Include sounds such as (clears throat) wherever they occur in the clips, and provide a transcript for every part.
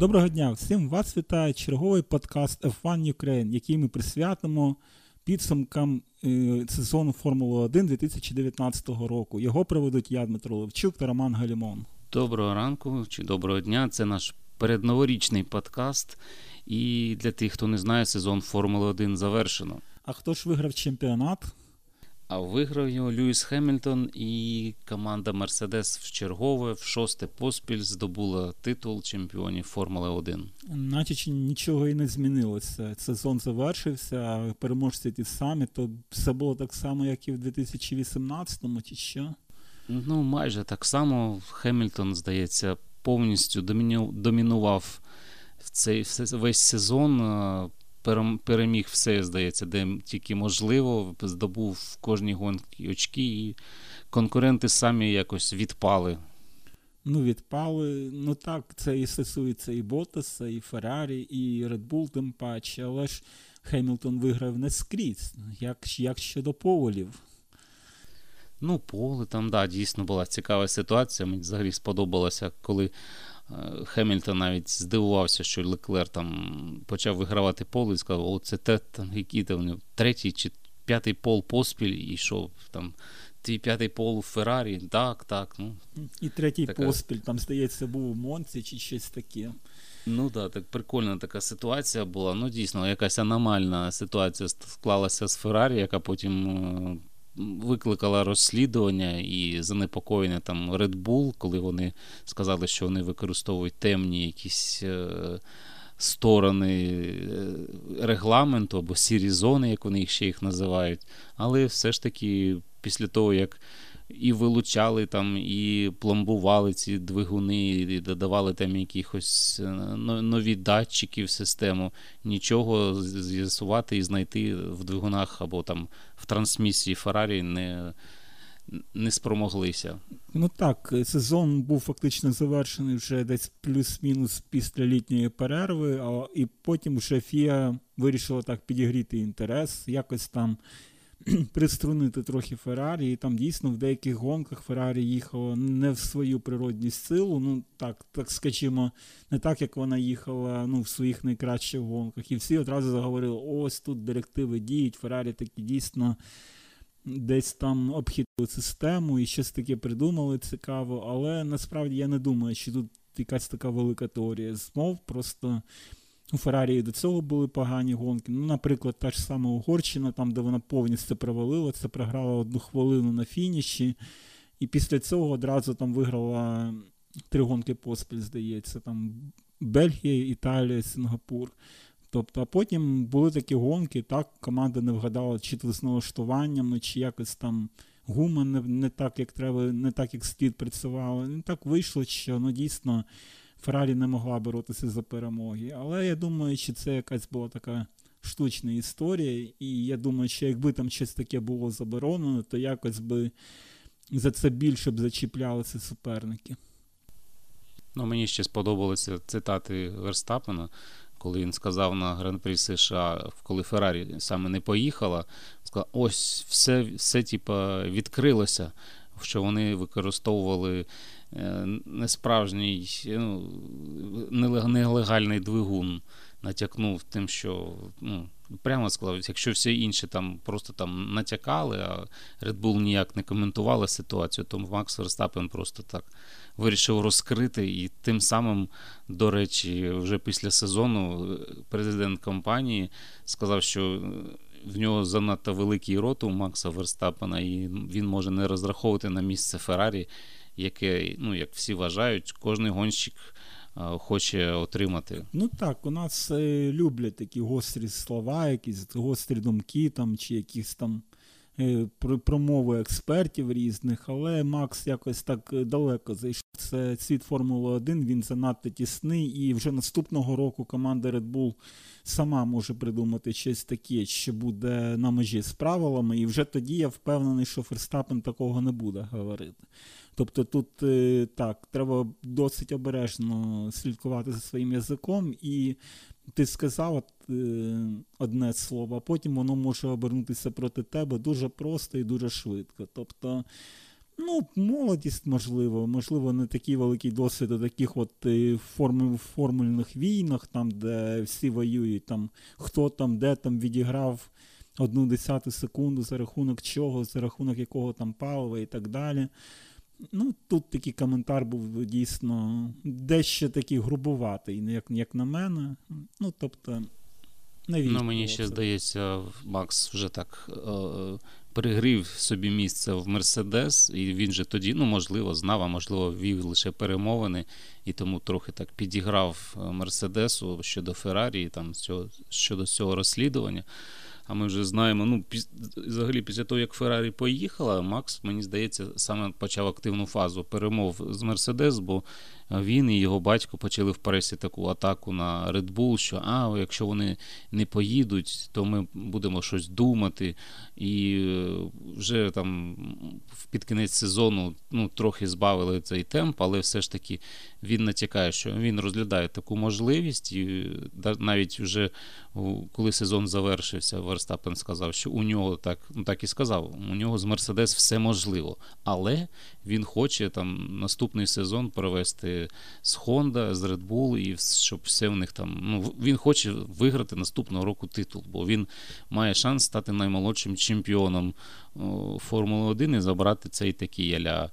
Доброго дня всім! Вас вітає черговий подкаст F1 Ukraine, який ми присвятимо підсумкам е, сезону Формули 1 2019 року. Його проведуть я, Дмитро Левчук та Роман Галімон. Доброго ранку чи доброго дня. Це наш передноворічний подкаст. І для тих, хто не знає, сезон Формули 1 завершено. А хто ж виграв чемпіонат? А виграв його Льюіс Хемілтон і команда Мерседес в чергове, в шосте поспіль здобула титул чемпіонів Формули 1. Наче нічого і не змінилося. Сезон завершився, переможці ті самі, то все було так само, як і в 2018-му, чи що? Ну, майже так само. Хемілтон, здається, повністю домінував в цей весь сезон переміг все, здається, де тільки можливо, здобув в кожній гонці очки, і конкуренти самі якось відпали. Ну, відпали. Ну так, це і стосується і Ботаса, і Феррарі, і Red Bull тим паче, але ж Хемілтон виграв не скрізь. Як як щодо поволів. Ну, поле там, да, дійсно була цікава ситуація. Мені взагалі сподобалося, коли Хемільтон навіть здивувався, що Леклер там почав вигравати поле і сказав, о, це те, там, який там, третій чи п'ятий пол поспіль і йшов там. Твій п'ятий пол у Феррарі, так, так. ну. І третій така... поспіль, там, здається, був у Монці чи щось таке. Ну так, так прикольна така ситуація була. Ну, дійсно, якась аномальна ситуація склалася з Феррарі, яка потім е, викликала розслідування і занепокоєння там Red Bull, коли вони сказали, що вони використовують темні якісь е, сторони е, регламенту або сірі зони, як вони їх ще їх називають. Але все ж таки, після того, як і вилучали там, і пломбували ці двигуни, і додавали там якихось е, нові датчики в систему. Нічого з'ясувати і знайти в двигунах або там в трансмісії Феррарі не. Не спромоглися. Ну так, сезон був фактично завершений вже десь плюс-мінус після літньої перерви, а і потім вже Фіа вирішила так підігріти інтерес, якось там (clears throat) приструнити трохи Феррарі, і там дійсно в деяких гонках Феррарі їхала не в свою природність силу. Ну так, так скажімо, не так, як вона їхала ну, в своїх найкращих гонках. І всі одразу заговорили: ось тут директиви діють, Феррарі такі дійсно. Десь там обхідали систему і щось таке придумали цікаво, але насправді я не думаю, що тут якась така велика теорія змов. Просто у Феррарі до цього були погані гонки. Ну, Наприклад, та ж сама Угорщина, там, де вона повністю провалила, це програла одну хвилину на фініші. І після цього одразу там виграла три гонки поспіль, здається, там Бельгія, Італія, Сингапур. Тобто, а потім були такі гонки, так, команда не вгадала, чи то з налаштуваннями, чи якось там гума не не так, як треба, не так, як слід працювала. І так вийшло, що ну, дійсно. Феррарі не могла боротися за перемоги. Але я думаю, що це якась була така штучна історія. І я думаю, що якби там щось таке було заборонено, то якось би за це більше б зачіплялися суперники. Ну, Мені ще сподобалися цитати Верстапена, коли він сказав на Гран-прі США, коли Феррарі саме не поїхала, сказав, ось все все типа, відкрилося, що вони використовували Е, несправжній, ну, нелегальний двигун натякнув тим, що ну, прямо сказав, якщо всі інші там просто там натякали, а Red Bull ніяк не коментували ситуацію, то Макс Верстапен просто так вирішив розкрити. І тим самим, до речі, вже після сезону президент компанії сказав, що. В нього занадто великий рот у Макса Верстапена, і він може не розраховувати на місце Феррарі яке, ну, як всі вважають, кожний гонщик хоче отримати. Ну так, у нас е, люблять такі гострі слова, якісь гострі думки там, чи якісь там е, промови експертів різних, але Макс якось так далеко зайшов. Це світ Формули 1, він занадто тісний, і вже наступного року команда Red Bull сама може придумати щось таке, що буде на межі з правилами, і вже тоді я впевнений, що Ферстапен такого не буде говорити. Тобто тут е, так, треба досить обережно слідкувати за своїм язиком, і ти сказав от, е, одне слово, а потім воно може обернутися проти тебе дуже просто і дуже швидко. Тобто, Ну, молодість, можливо, можливо, не такий великий досвід у таких от е, форм, формульних війнах, там, де всі воюють, там, хто там, де там відіграв одну десяту секунду, за рахунок чого, за рахунок якого там палива і так далі. Ну, Тут такий коментар був дійсно дещо такий грубуватий, як як на мене. Ну, тобто, навіть Ну, Мені ще здається, Макс вже так е, перегрів собі місце в Мерседес, і він же тоді, ну, можливо, знав, а можливо, вів лише перемовини, і тому трохи так підіграв е, Мерседесу щодо Феррарі, там, цього, щодо цього розслідування. А ми вже знаємо, ну, взагалі, після того, як Феррарі поїхала, Макс, мені здається, саме почав активну фазу перемов з Мерседес, бо він і його батько почали в пресі таку атаку на Red Bull, що а, якщо вони не поїдуть, то ми будемо щось думати. І е, вже там під кінець сезону ну, трохи збавили цей темп, але все ж таки він натякає, що він розглядає таку можливість, і навіть вже коли сезон завершився, Верстапен сказав, що у нього так ну так і сказав, у нього з Мерседес все можливо, але він хоче там наступний сезон провести з Honda, з Red Bull, і щоб все в них там. Ну він хоче виграти наступного року титул, бо він має шанс стати наймолодшим чемпіоном Формули 1 і забрати цей такий аля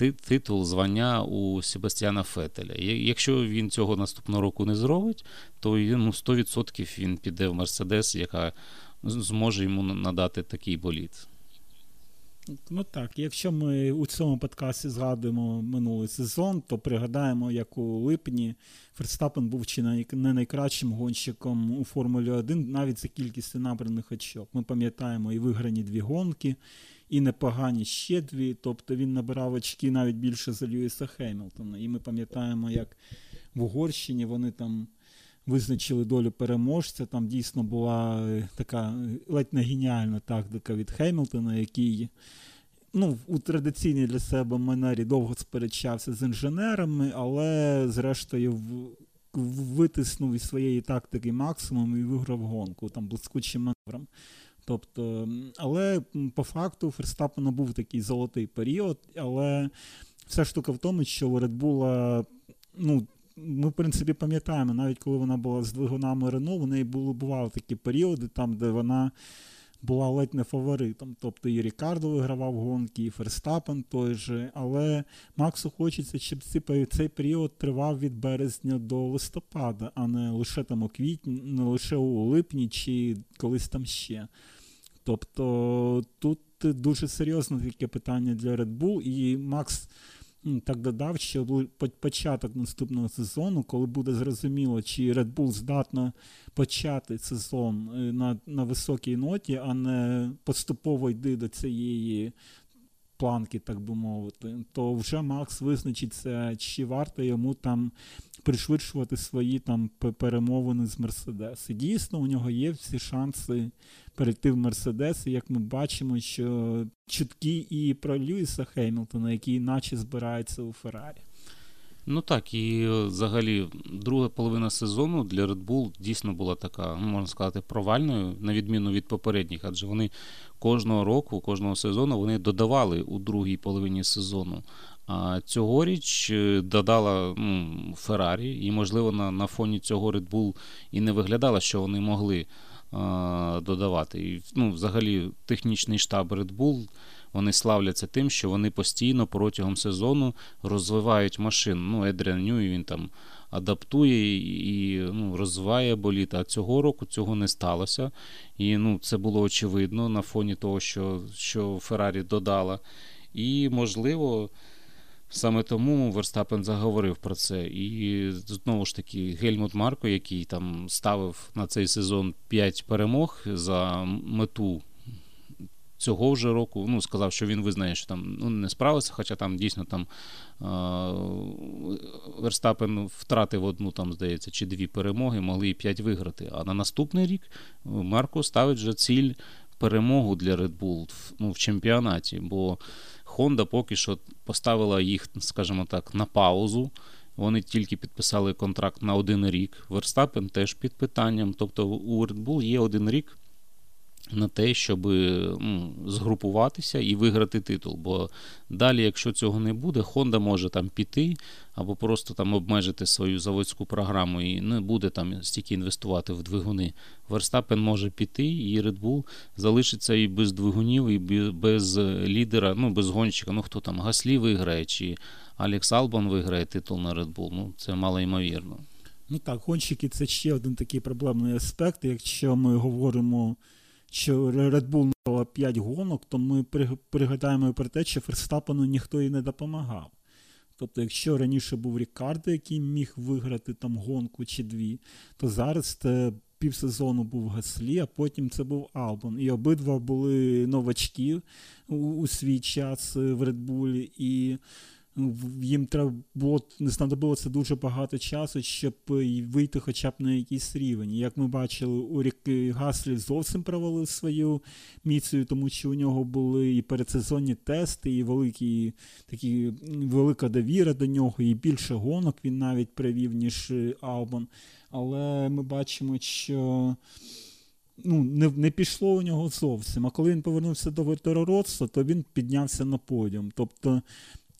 е, титул, звання у Себастьяна Фетеля. Якщо він цього наступного року не зробить, то ну, 100% він піде в Мерседес, яка зможе йому надати такий боліт. Ну так, якщо ми у цьому подкасті згадуємо минулий сезон, то пригадаємо, як у липні Ферстапен був чи не найкращим гонщиком у Формулі 1, навіть за кількістю набраних очок. Ми пам'ятаємо і виграні дві гонки, і непогані ще дві. Тобто він набирав очки навіть більше за Льюіса Хеймлтона. І ми пам'ятаємо, як в Угорщині вони там визначили долю переможця. Там дійсно була е, така е, ледь не геніальна тактика від Хеймлтона, який ну, у традиційній для себе манері довго сперечався з інженерами, але зрештою витиснув із своєї тактики максимум і виграв гонку там блискучим маневром. Тобто, але по факту Ферстапена був такий золотий період, але вся штука в тому, що у Bull, ну, ми, в принципі, пам'ятаємо, навіть коли вона була з двигунами Рено, в неї були, бували такі періоди, там, де вона була ледь не фаворитом. Тобто і Рікардо вигравав гонки, і Ферстапен той же. Але Максу хочеться, щоб цей період тривав від березня до листопада, а не лише там у квітні, не лише у липні чи колись там ще. Тобто тут дуже серйозне таке питання для Red Bull, і Макс так додав, що початок наступного сезону, коли буде зрозуміло, чи Red Bull здатна почати сезон е, на на високій ноті, а не поступово йти до цієї планки, так би мовити, то вже Макс визначиться, чи варто йому там пришвидшувати свої там перемовини з Мерседес. І дійсно у нього є всі шанси перейти в Мерседес. І як ми бачимо, що чутки і про Льюіса Хеймлтона, який наче збирається у Феррарі. Ну так, і е, взагалі друга половина сезону для Red Bull дійсно була така, ну, можна сказати, провальною, на відміну від попередніх, адже вони кожного року, кожного сезону вони додавали у другій половині сезону. А цьогоріч е, додала ну, Феррарі, і, можливо, на на фоні цього Red Bull і не виглядало, що вони могли а, додавати. І, ну, Взагалі, технічний штаб Red Bull вони славляться тим, що вони постійно протягом сезону розвивають машину. Ну, Едріан Ньюй, він там адаптує і ну, розвиває боліт. А цього року цього не сталося. І ну, це було очевидно на фоні того, що що Феррарі додала. І, можливо. Саме тому Верстапен заговорив про це. І знову ж таки, Гельмут Марко, який там ставив на цей сезон 5 перемог за мету цього вже року, ну, сказав, що він визнає, що там ну, не справився, хоча там дійсно там Верстапен втратив одну, там, здається, чи дві перемоги, могли і 5 виграти. А на наступний рік Марко ставить вже ціль перемогу для Red Bull ну, в чемпіонаті. бо Honda поки що поставила їх, скажімо так, на паузу. Вони тільки підписали контракт на один рік. Верстапен теж під питанням. Тобто у Red Bull є один рік на те, щоб ну, згрупуватися і виграти титул. Бо далі, якщо цього не буде, Honda може там піти або просто там обмежити свою заводську програму і не буде там стільки інвестувати в двигуни. Верстапен може піти, і Red Bull залишиться і без двигунів, і без лідера, ну без гонщика. Ну хто там Гаслі виграє, чи Алекс Албан виграє титул на Red Bull. Ну це мало ймовірно. Ну так, гонщики це ще один такий проблемний аспект. Якщо ми говоримо що Red Bull мала 5 гонок, то ми пригадаємо про те, що Ферстапену ніхто і не допомагав. Тобто, якщо раніше був Рікардо, який міг виграти там гонку чи дві, то зараз це півсезону був Гаслі, а потім це був Албон. І обидва були новачки у, у свій час в Редбулі. І їм треба було не знадобилося дуже багато часу, щоб вийти хоча б на якийсь рівень. Як ми бачили, у Ріки Гаслі зовсім провалив свою міцію, тому що у нього були і передсезонні тести, і великі, такі, велика довіра до нього, і більше гонок він навіть привів, ніж Албан. Але ми бачимо, що. Ну, не не пішло у нього зовсім. А коли він повернувся до ветерородства, то він піднявся на подіум. Тобто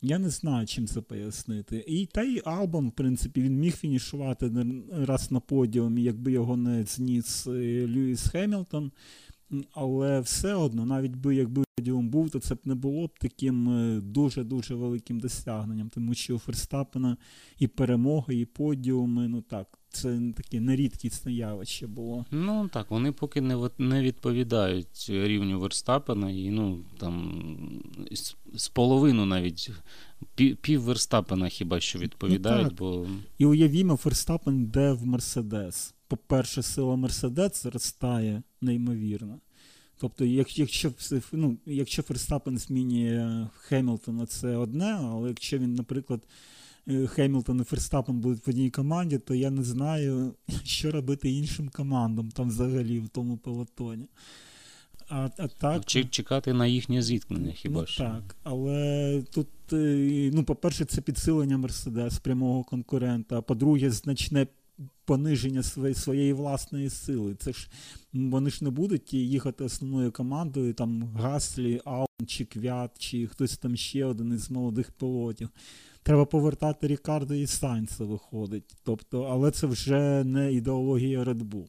я не знаю, чим це пояснити. І та й Албан, в принципі, він міг фінішувати раз на подіумі, якби його не зніс е, Льюіс Хемілтон. Але все одно, навіть би якби подіум був, то це б не було б таким е, дуже-дуже великим досягненням, тому що у Ферстапена і перемоги, і подіуми, ну так, це таке нерідкісне явище було. Ну так, вони поки не не відповідають рівню Верстапена, і ну там з, з половину навіть пів, пів Верстапена хіба що відповідають. Ну, бо... І уявімо, Верстапен йде в Мерседес. По-перше, сила Мерседес зростає неймовірно. Тобто, якщо ну, якщо Ферстапен змінює Хемілтона, це одне, але якщо він, наприклад, Хемілтон і Ферстапен будуть в одній команді, то я не знаю, (laughs) що робити іншим командам там взагалі в тому пелотоні. А, а так, Чекати на їхнє зіткнення хіба ну, що? Так, але тут, е, ну, по-перше, це підсилення Мерседес прямого конкурента, а по-друге, значне пониження своєї своєї власної сили. Це ж вони ж не будуть їхати основною командою, там Гаслі, Аун чи Квят, чи хтось там ще один із молодих пілотів треба повертати Рікардо і Сайнса виходить. Тобто, Але це вже не ідеологія Red Bull.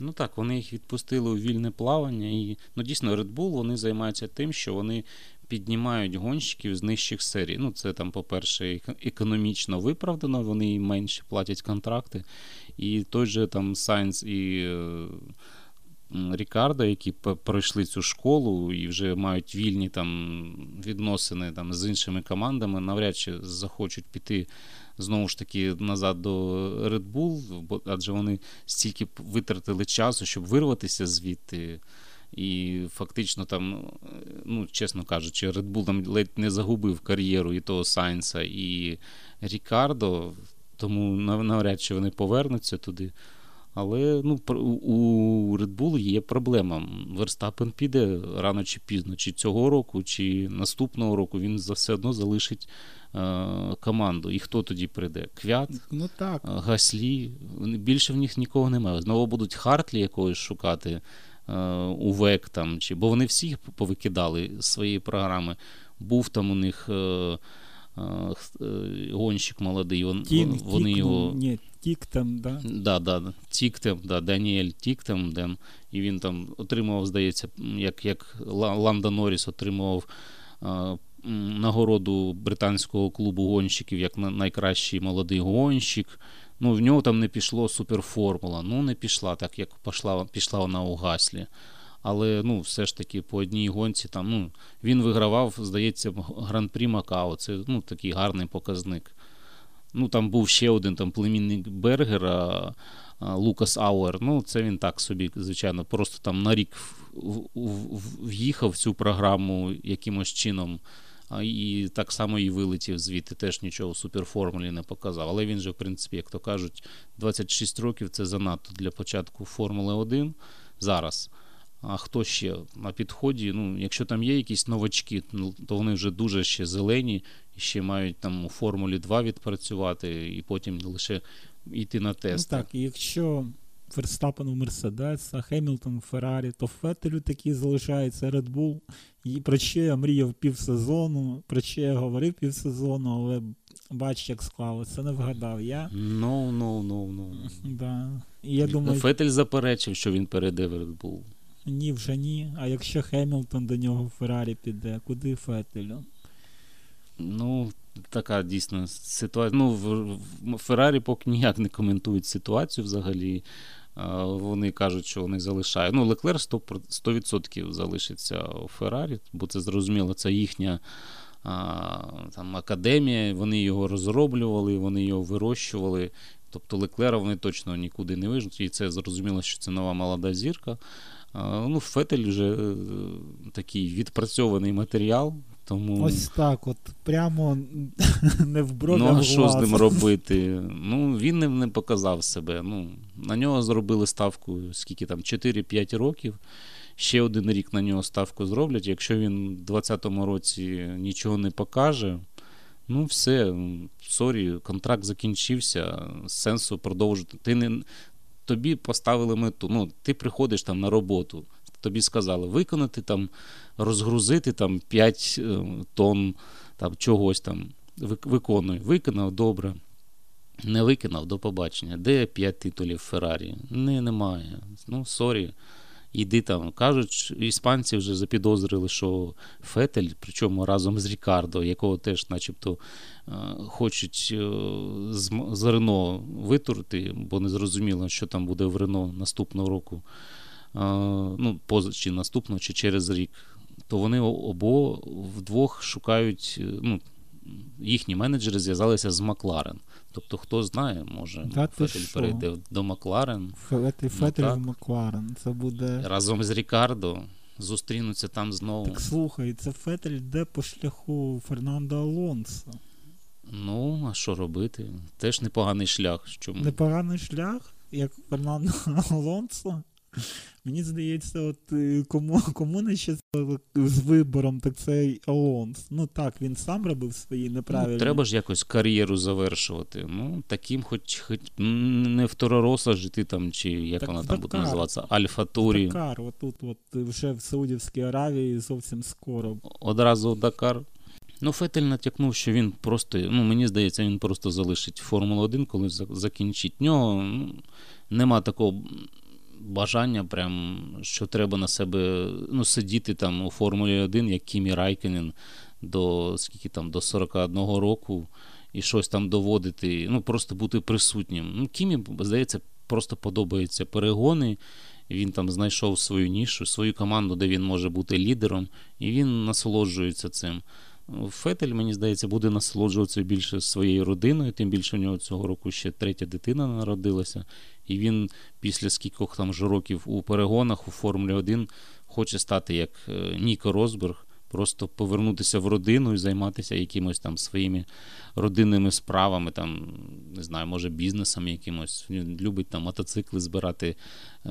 Ну так, вони їх відпустили у вільне плавання. І ну, дійсно, Red Bull вони займаються тим, що вони піднімають гонщиків з нижчих серій. Ну, це там, по-перше, економічно виправдано, вони менше платять контракти. І той же там Сайнс і. Е, Рікардо, які пройшли цю школу і вже мають вільні там відносини там з іншими командами, навряд чи захочуть піти знову ж таки назад до Red Bull, адже вони стільки витратили часу, щоб вирватися звідти. І фактично там, ну, чесно кажучи, Red Bull там ледь не загубив кар'єру і того Сайнса, і Рікардо, тому навряд чи вони повернуться туди. Але ну, у Red Bull є проблема. Верстапен піде рано чи пізно, чи цього року, чи наступного року він все одно залишить е, команду. І хто тоді прийде? Квят, ну, так. Е, Гаслі. Більше в них нікого немає. Знову будуть Хартлі якогось шукати е, УВЕК там, чи, бо вони всіх повикидали з своєї програми. Був там у них. Е Гонщик молодий, вон, Тін, вони тік, його ні, Тіктем, да? Да, да, Тіктем, да, Даніель Тіктем, Ден. І він там отримував, здається, як як Ланда Норріс отримував а, нагороду британського клубу гонщиків як найкращий молодий гонщик. Ну, В нього там не пішло суперформула. Ну, не пішла, так як пішла пішла вона у Гаслі. Але ну, все ж таки по одній гонці там, ну, він вигравав, здається, гран-прі Макао. Це ну, такий гарний показник. Ну, там був ще один там племінник Бергера, Лукас Ауер. Ну, це він так собі, звичайно, просто там на рік в'їхав в цю програму якимось чином. І так само і вилетів звідти, теж нічого суперформулі не показав. Але він же, в принципі, як то кажуть, 26 років це занадто для початку Формули 1 зараз. А хто ще на підході? Ну, Якщо там є якісь новачки, ну, то вони вже дуже ще зелені, і ще мають там у Формулі 2 відпрацювати, і потім лише йти на тест. Ну, Так, і якщо Верстапен у Мерседеса, Хемілтон у Феррарі, то Фетелю такий залишається Red Bull. І про що я мріяв півсезону, про що я говорив півсезону, але бач, як склалося, не вгадав я. Ну, ну, ну, ну. Да. І я думаю, Фетель заперечив, що він перейде в Red Bull. Ні, вже ні. А якщо Хемілтон до нього в Феррарі піде, куди Фетелю? Ну, така дійсно ситуація. Ну, в, Феррарі поки ніяк не коментують ситуацію взагалі. Вони кажуть, що вони залишають. Ну, Леклер 100%, 100% залишиться у Феррарі, бо це зрозуміло, це їхня а, там, академія, вони його розроблювали, вони його вирощували. Тобто Леклера вони точно нікуди не вижнуть, і це зрозуміло, що це нова молода зірка. Ну, Фетель вже е, такий відпрацьований матеріал. Тому... Ось так, от прямо (laughs) не в брові, Ну, а що з ним (laughs) робити? Ну, він не, не показав себе. Ну, на нього зробили ставку скільки там, 4-5 років. Ще один рік на нього ставку зроблять. Якщо він в 2020 році нічого не покаже, ну все, сорі, контракт закінчився, сенсу продовжити. Ти не, тобі поставили мету. Ну, ти приходиш там на роботу. Тобі сказали виконати там, розгрузити там 5 е, тонн там, чогось там. Виконуй. Виконав добре. Не виконав, до побачення. Де 5 титулів Феррарі? Не, немає. Ну, сорі. Іди там. Кажуть, іспанці вже запідозрили, що Фетель, причому разом з Рікардо, якого теж, начебто, е, хочуть е, з, Рено витурити, бо не зрозуміло, що там буде в Рено наступного року. Е, Ну, поза чи наступного, чи через рік. То вони або вдвох шукають. Ну, їхні менеджери зв'язалися з Макларен. Тобто, хто знає, може Фетель перейде до Макларен Фетель, Фетель ну, в Макларен. Це буде. разом з Рікардо зустрінуться там знову. Так слухай, це Фетель йде по шляху Фернандо Алонсо. Ну, а що робити? Теж непоганий шлях. Чому? Непоганий шлях, як Фернандо (laughs) Алонсо. (laughs) Мені здається, от е, кому, (laughs) кому не щастило з вибором, так це Алонс. Ну так, він сам робив свої неправильні. Ну, треба ж якось кар'єру завершувати. Ну, таким, хоч, хоч не в Торороса жити там, чи як Так вона там буде називатися, Альфа Турі. Дакар, отут, от вже в Саудівській Аравії зовсім скоро. Одразу Дакар. Ну, Фетель натякнув, що він просто, ну, мені здається, він просто залишить Формулу 1, коли закінчить. Нього ну, нема такого бажання, прям, що треба на себе ну, сидіти там у Формулі 1, як Кімі Райкенен до скільки там, до 41 року і щось там доводити, ну, просто бути присутнім. Ну, Кімі, здається, просто подобаються перегони. Він там знайшов свою нішу, свою команду, де він може бути лідером, і він насолоджується цим. Фетель, мені здається, буде насолоджуватися більше своєю родиною, тим більше у нього цього року ще третя дитина народилася. І він після скількох там ж років у перегонах у Формулі 1 хоче стати як е, Ніко Росберг, просто повернутися в родину і займатися якимось там своїми родинними справами, там, не знаю, може, бізнесом якимось. Він любить там мотоцикли збирати, е,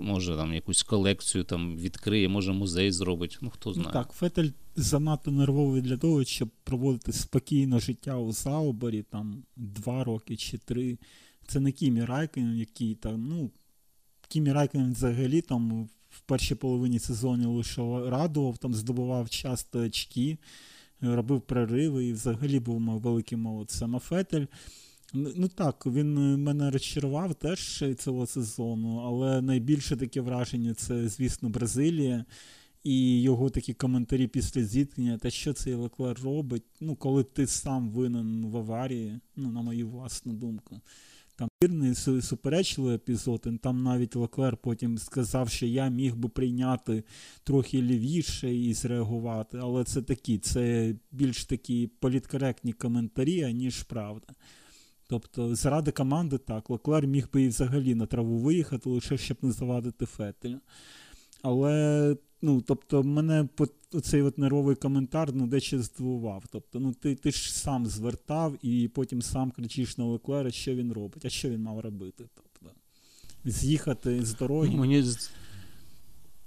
може там якусь колекцію там відкриє, може музей зробить. Ну, хто Ну знає. так, Фетель занадто нервовий для того, щоб проводити спокійне життя у Заубері, там два роки чи три. Це не Кімі Райкінен, який там, ну, Кімі Райкінен взагалі там в першій половині сезону лише радував, там здобував часто очки, робив прориви і взагалі був великим молодцем. А Фетель. Ну ну так, він е, мене розчарував теж цього сезону, але найбільше таке враження це, звісно, Бразилія. І його такі коментарі після зіткнення, та що цей Леклер робить, ну, коли ти сам винен в аварії, ну, на мою власну думку. Там вірний суперечливий епізод, і там навіть Леклер потім сказав, що я міг би прийняти трохи лівіше і зреагувати, але це такі, це більш такі політкоректні коментарі, аніж правда. Тобто, заради команди так, Леклер міг би і взагалі на траву виїхати, лише щоб не завадити Фетеля. Але, ну, тобто, мене оцей цей от нервовий коментар ну, дещо здивував. Тобто, ну, ти, ти ж сам звертав і потім сам кричиш на Леклера, що він робить. А що він мав робити? Тобто, з'їхати з дороги. Ну, мені,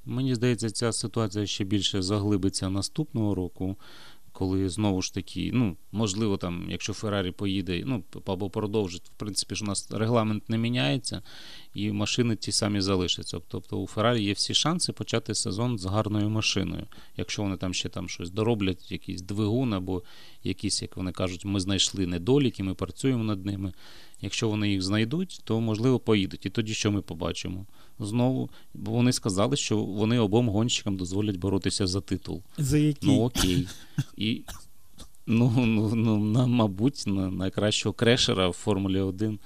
мені здається, ця ситуація ще більше заглибиться наступного року, коли знову ж таки, ну, можливо, там, якщо Феррарі поїде, ну, або продовжить, в принципі, ж у нас регламент не міняється, і машини ті самі залишаться. Тобто у Феррарі є всі шанси почати сезон з гарною машиною. Якщо вони там ще там щось дороблять, якийсь двигун, або якісь, як вони кажуть, ми знайшли недоліки, ми працюємо над ними. Якщо вони їх знайдуть, то можливо поїдуть. І тоді що ми побачимо? Знову, бо вони сказали, що вони обом гонщикам дозволять боротися за титул. За який? Ну окей. І, ну, ну, ну, на, мабуть, на найкращого крешера в Формулі 1.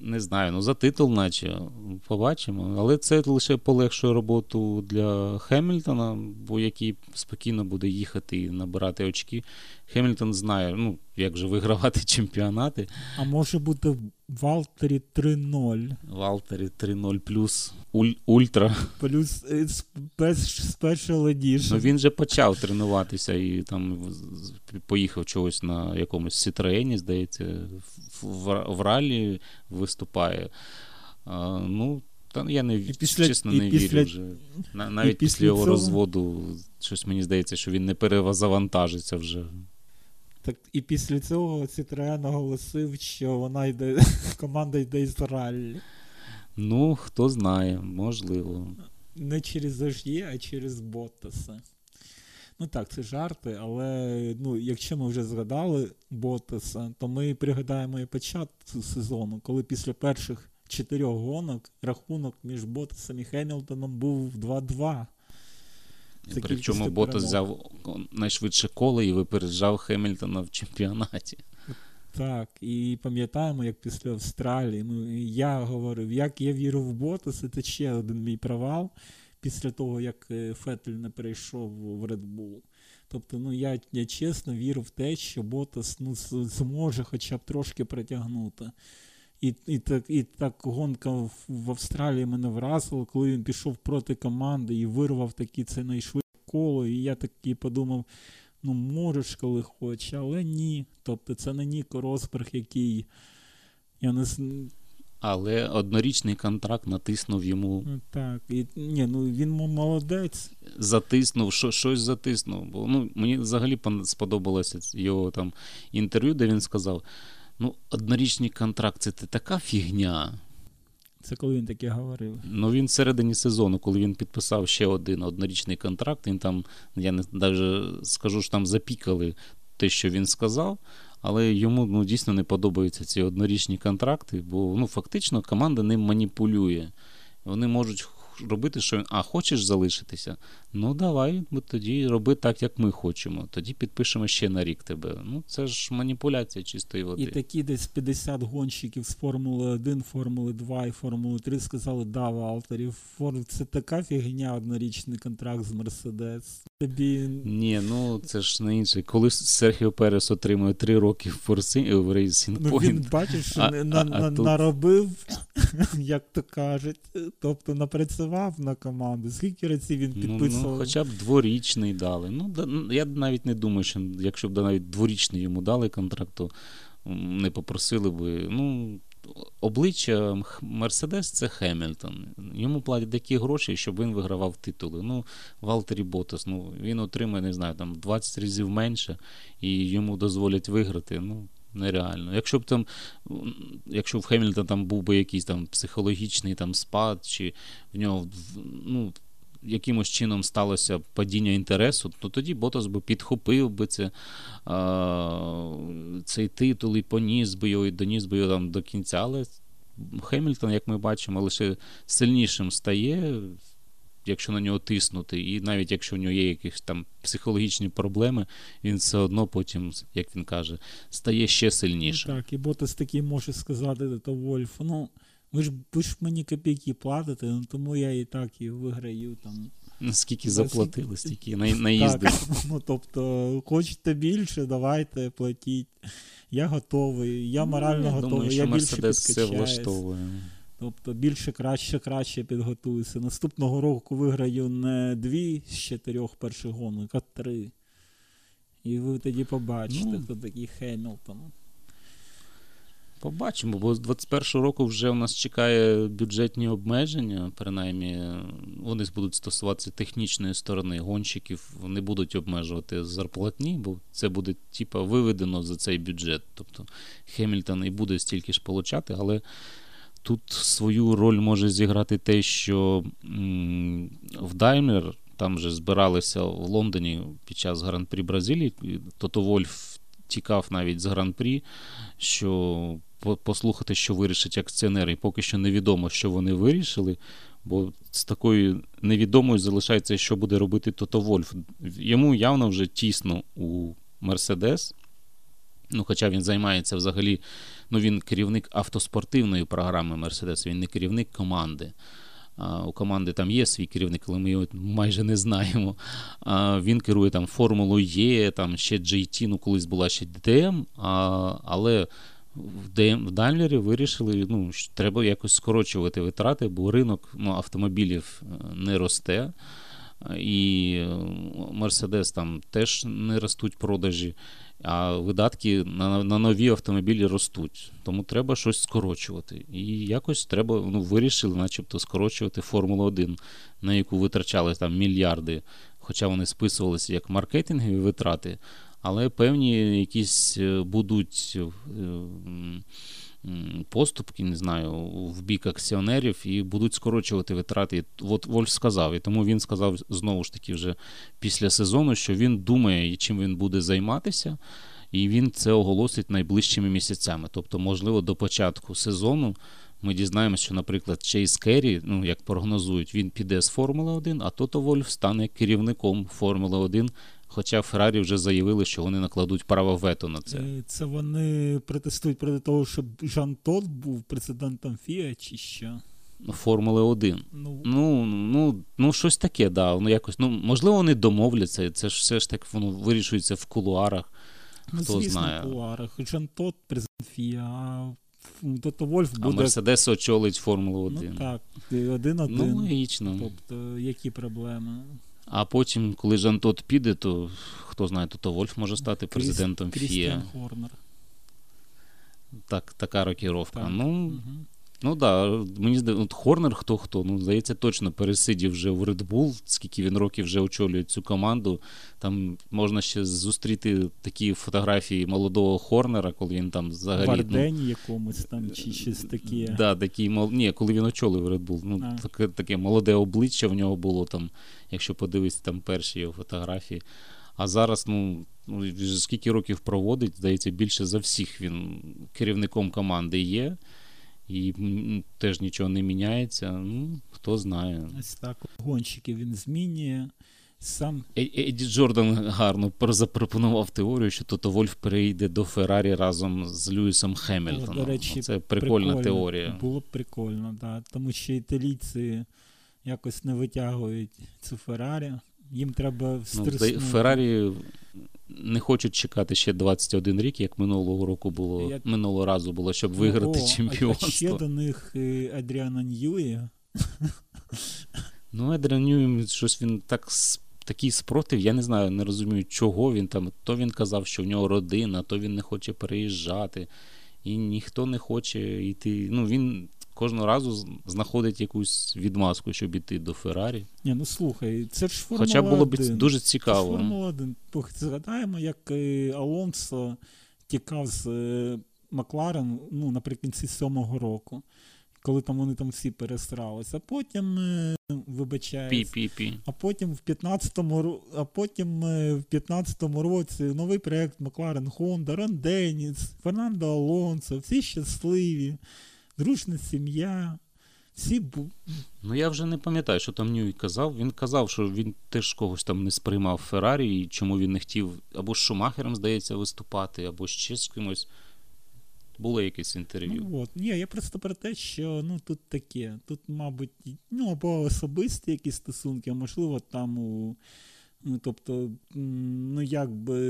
Не знаю, ну за титул, наче побачимо. Але це лише полегшує роботу для Хемільтона, бо який спокійно буде їхати і набирати очки. Хемільтон знає, ну, як же вигравати (laughs) чемпіонати. А може бути Валтері 3-0. Валтері 3-0 плюс уль, ультра. Плюс е, Special Edition. Ну він же почав тренуватися і там поїхав чогось на якомусь Сітроені, здається, в, в, в ралі виступає. А, ну, та я не після, чесно не після, вірю вже. Навіть після, після його цього... розводу, щось мені здається, що він не перезавантажиться вже. Так і після цього Citroen оголосив, що вона йде, (laughs) команда йде із раллі. Ну, хто знає, можливо. Не через Ож'є, а через Боттаса. Ну так, це жарти, але ну, якщо ми вже згадали Боттаса, то ми пригадаємо і початку сезону, коли після перших чотирьох гонок рахунок між Боттасом і Хемілтоном був 2-2. Причому Ботас взяв найшвидше коло і випереджав Хемільтона в чемпіонаті. Так, і пам'ятаємо, як після Австралії. Ну, Я говорив, як я вірю в Ботаса, це ще один мій провал після того, як е, Фетель не перейшов в Red Bull. Тобто, ну я я чесно вірю в те, що Ботас ну, зможе хоча б трошки притягнути. І і, так і так гонка в, в Австралії мене вразила, коли він пішов проти команди і вирвав такі це найшвидше коло. І я такий подумав: ну, можеш, коли хочеш, але ні. Тобто це не Ніко Росберг, який. я не Але однорічний контракт натиснув йому. Так, і ні, ну він молодець. Затиснув, що, щось затиснув. Бо ну, мені взагалі сподобалося його там інтерв'ю, де він сказав. Ну, однорічний контракт це така фігня. Це коли він таке говорив? Ну він всередині сезону, коли він підписав ще один однорічний контракт, він там, я не навіть скажу, що там запікали те, що він сказав, але йому ну, дійсно не подобаються ці однорічні контракти, бо ну, фактично команда ним маніпулює. Вони можуть робити, що він, а хочеш залишитися? Ну давай, ми тоді роби так, як ми хочемо. Тоді підпишемо ще на рік тебе. Ну це ж маніпуляція чистої води. І такі десь 50 гонщиків з Формули 1, Формули 2 і Формули 3 сказали, да, Валтері, це така фігня, однорічний контракт з Мерседес. Тобі... Ні, ну це ж не інше. Коли Серхіо Перес отримує 3 роки в Форсі в Point. Ну, він бачиш, що а, на, а, на, тут... наробив, (laughs) як то кажуть, тобто напрацював на команду. Скільки разів він підписував? Ну, ну, хоча б дворічний дали. Ну, да, Я навіть не думаю, що якщо б навіть дворічний йому дали контракт, то не попросили би. Ну, обличчя Мерседес це Хемільтон. Йому платять такі гроші, щоб він вигравав титули. Ну, Валтері Ботас, ну, він отримує, не знаю, там 20 разів менше, і йому дозволять виграти. Ну, Нереально. Якщо б там, якщо в Хемільтон там був би якийсь там психологічний там спад, чи в нього ну, якимось чином сталося падіння інтересу, то тоді Ботас би підхопив би це, а, цей титул і поніс би його, і доніс би його там до кінця. Але Хемільтон, як ми бачимо, лише сильнішим стає. Якщо на нього тиснути, і навіть якщо у нього є якісь там психологічні проблеми, він все одно потім, як він каже, стає ще сильнішим. Так, і Ботас такий може сказати до Вольфу, ну ви ж ви ж мені копійки платите, ну тому я і так і виграю там. Наскільки заплатили, стільки наїздили. (laughs) Ну, тобто, хочете більше, давайте платіть. Я готовий, я ну, морально я готовий, думаю, я більше підкачаюсь. Тобто більше, краще, краще підготуюся. Наступного року виграю не дві з чотирьох перших гонок, а три. І ви тоді побачите, ну, хто такий Хемілтон. Побачимо, бо з 21-го року вже у нас чекає бюджетні обмеження, принаймні вони будуть стосуватися технічної сторони. Гонщиків не будуть обмежувати зарплатні, бо це буде типа виведено за цей бюджет. Тобто Хемільтон і буде стільки ж получати, але тут свою роль може зіграти те, що в Даймлер там вже збиралися в Лондоні під час гран-прі Бразилії. Тото Вольф тікав навіть з гран-прі, що послухати, що вирішать акціонери, і поки що невідомо, що вони вирішили. Бо з такою невідомою залишається, що буде робити Тото Вольф. Йому явно вже тісно у Мерседес. Ну, Хоча він займається взагалі, ну він керівник автоспортивної програми Мерседес, він не керівник команди. У команди там є свій керівник, але ми його майже не знаємо. Він керує там Формулою Є, там ще GT, ну колись була ще DTM, але в Даймлері вирішили, ну, що треба якось скорочувати витрати, бо ринок ну, автомобілів е, не росте. І Мерседес там теж не ростуть продажі, а видатки на на нові автомобілі ростуть. Тому треба щось скорочувати. І якось треба, ну, вирішили, начебто, скорочувати Формулу 1, на яку витрачали там мільярди, хоча вони списувалися як маркетингові витрати але певні якісь е, будуть е, поступки, не знаю, в бік акціонерів і будуть скорочувати витрати. От Вольф сказав, і тому він сказав знову ж таки вже після сезону, що він думає, чим він буде займатися. І він це оголосить найближчими місяцями. Тобто, можливо, до початку сезону ми дізнаємося, що, наприклад, Чейз Керрі, ну як прогнозують, він піде з Формули 1, а Тото Вольф стане керівником Формули 1 Хоча Феррарі вже заявили, що вони накладуть право вето на це. Це вони протестують проти того, щоб Жан Тот був президентом ФІА, чи що? Формули 1. Ну, ну, ну, ну щось таке, да. Ну, якось, ну, можливо, вони домовляться, це ж все ж так воно вирішується в кулуарах. Ну, Хто звісно, знає. в кулуарах. Жан Тот президент ФІА, а Тото Вольф буде. А Мерседес очолить Формулу 1. Ну, так, один-один. Ну, логічно. Тобто, які проблеми? А потім, коли Жан Тот піде, то хто знає, то Тото Вольф може стати президентом ФІА. Кріс Хорнер. Так, така рокіровка. Так. Ну, угу. Ну да, мені здається, Хорнер хто хто. Ну, здається, точно пересидів вже в Red Bull, скільки він років вже очолює цю команду. Там можна ще зустріти такі фотографії молодого Хорнера, коли він там взагалі. В Ардені ну, якомусь там чи щось таке. Да, такі, Ні, коли він очолив Red Bull. Ну, таке, таке молоде обличчя в нього було там, якщо подивитися там перші його фотографії. А зараз, ну. Ну, скільки років проводить, здається, більше за всіх він керівником команди є і теж нічого не міняється. Ну, Хто знає. Ось так гонщики він змінює. Сам е, Еді Джордан гарно запропонував теорію, що Тото Вольф перейде до Феррарі разом з Льюісом Хемільтоном. До речі, Це прикольна прикольно, теорія. Було б прикольно, да. тому що італійці якось не витягують цю Феррарі. Їм треба встриснути. Ну, Феррарі не хочуть чекати ще 21 рік, як минулого року було Я... минулого разу було, щоб виграти О, чемпіонство. А ще до них е, Адріана Ньюї. Ну, Адріан Ньюї, щось він так такий спротив, я не знаю, не розумію, чого він там. То він казав, що в нього родина, то він не хоче переїжджати, і ніхто не хоче йти. Ну, він кожного разу знаходить якусь відмазку, щоб іти до Феррарі. Ні, ну слухай, це ж Формула Хоча було б дуже цікаво. Це Формула 1. Згадаємо, як е, Алонсо тікав з е, Макларен ну, наприкінці сьомого року. Коли там вони там всі пересралися, а потім е, вибачається, а потім в 15-му а потім в 15-му році новий проєкт Макларен Хонда, Рон Деніс, Фернандо Алонсо, всі щасливі дружна сім'я. Всі бу... Ну я вже не пам'ятаю, що там Ньюй казав. Він казав, що він теж когось там не сприймав Феррарі, і чому він не хотів або з Шумахером, здається, виступати, або ще з кимось. Було якесь інтерв'ю. Ну, от. Ні, я просто про те, що ну, тут таке. Тут, мабуть, ну, або особисті якісь стосунки, а можливо, там у Тобто, ну якби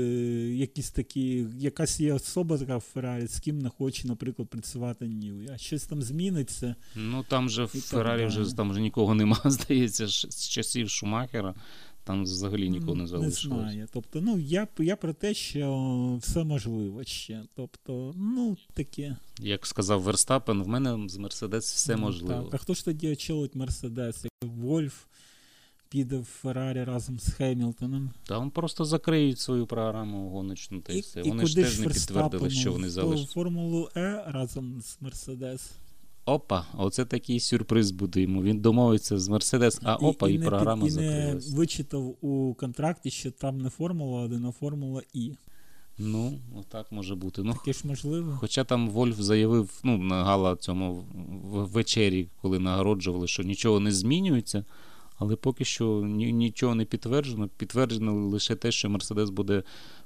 якісь такі, якась є особа така в Феррарі, з ким не хоче, наприклад, працювати Нью. А щось там зміниться. Ну там же в Феррарі вже там вже нікого нема, (laughs) здається, з часів Шумахера. там взагалі нікого не залишилось. Не знаю. Тобто, ну я я про те, що все можливо ще. Тобто, ну таке. Як сказав Верстапен, в мене з Мерседес все ну, можливо. Так. А хто ж тоді очолить Мерседес? Як Вольф піде в Феррарі разом з Хемілтоном? Та він просто закриють свою програму гоночну та й все. Вони ж теж не підтвердили, що вони залишаться. Формулу Е разом з Мерседес. Опа, оце такий сюрприз буде йому. Він домовиться з Мерседес, а опа, і, і, і програма і закрилась. І не вичитав у контракті, що там не Формула 1, а Формула І. Ну, так може бути. Ну, Таке ж можливо. Хоча там Вольф заявив ну, на гала цьому вечері, коли нагороджували, що нічого не змінюється, але поки що нічого не підтверджено. Підтверджено лише те, що Мерседес буде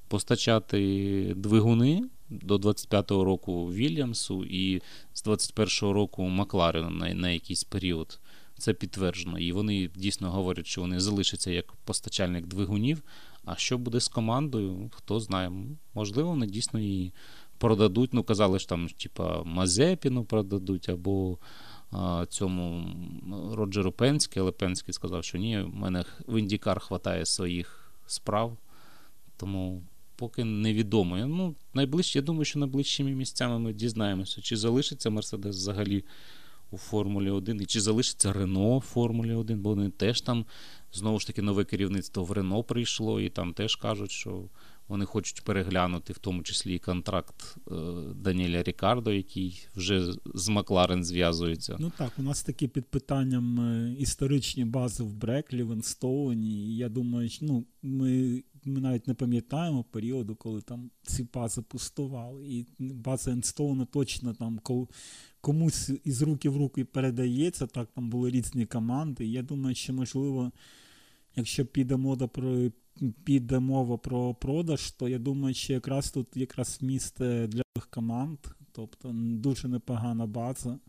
постачати двигуни до 25-го року Вільямсу і з 21-го року Макларену на, на якийсь період. Це підтверджено. І вони дійсно говорять, що вони залишаться як постачальник двигунів. А що буде з командою, хто знає. Можливо, вони дійсно її продадуть. Ну, казали ж там, типа, Мазепіну продадуть, або цьому Роджеру Пенське, але Пенський сказав, що ні, в мене в Індікар хватає своїх справ. Тому поки невідомо. Ну, найближче, Я думаю, що найближчими місцями ми дізнаємося, чи залишиться Мерседес взагалі у Формулі 1, і чи залишиться Рено в Формулі 1, бо вони теж там знову ж таки нове керівництво в Рено прийшло, і там теж кажуть, що вони хочуть переглянути в тому числі і контракт е, Даніеля Рікардо, який вже з Макларен зв'язується. Ну так, у нас такі під питанням е, історичні бази в Бреклі, в Енстоуні. Я думаю, ну, ми ми навіть не пам'ятаємо періоду, коли там ці бази пустували. І база Енстоуна точно там комусь із руки в руки передається. Так, там були різні команди. Я думаю, що можливо, якщо піде мода про піде мова про продаж, то я думаю, що якраз тут якраз місце для команд, тобто дуже непогана база.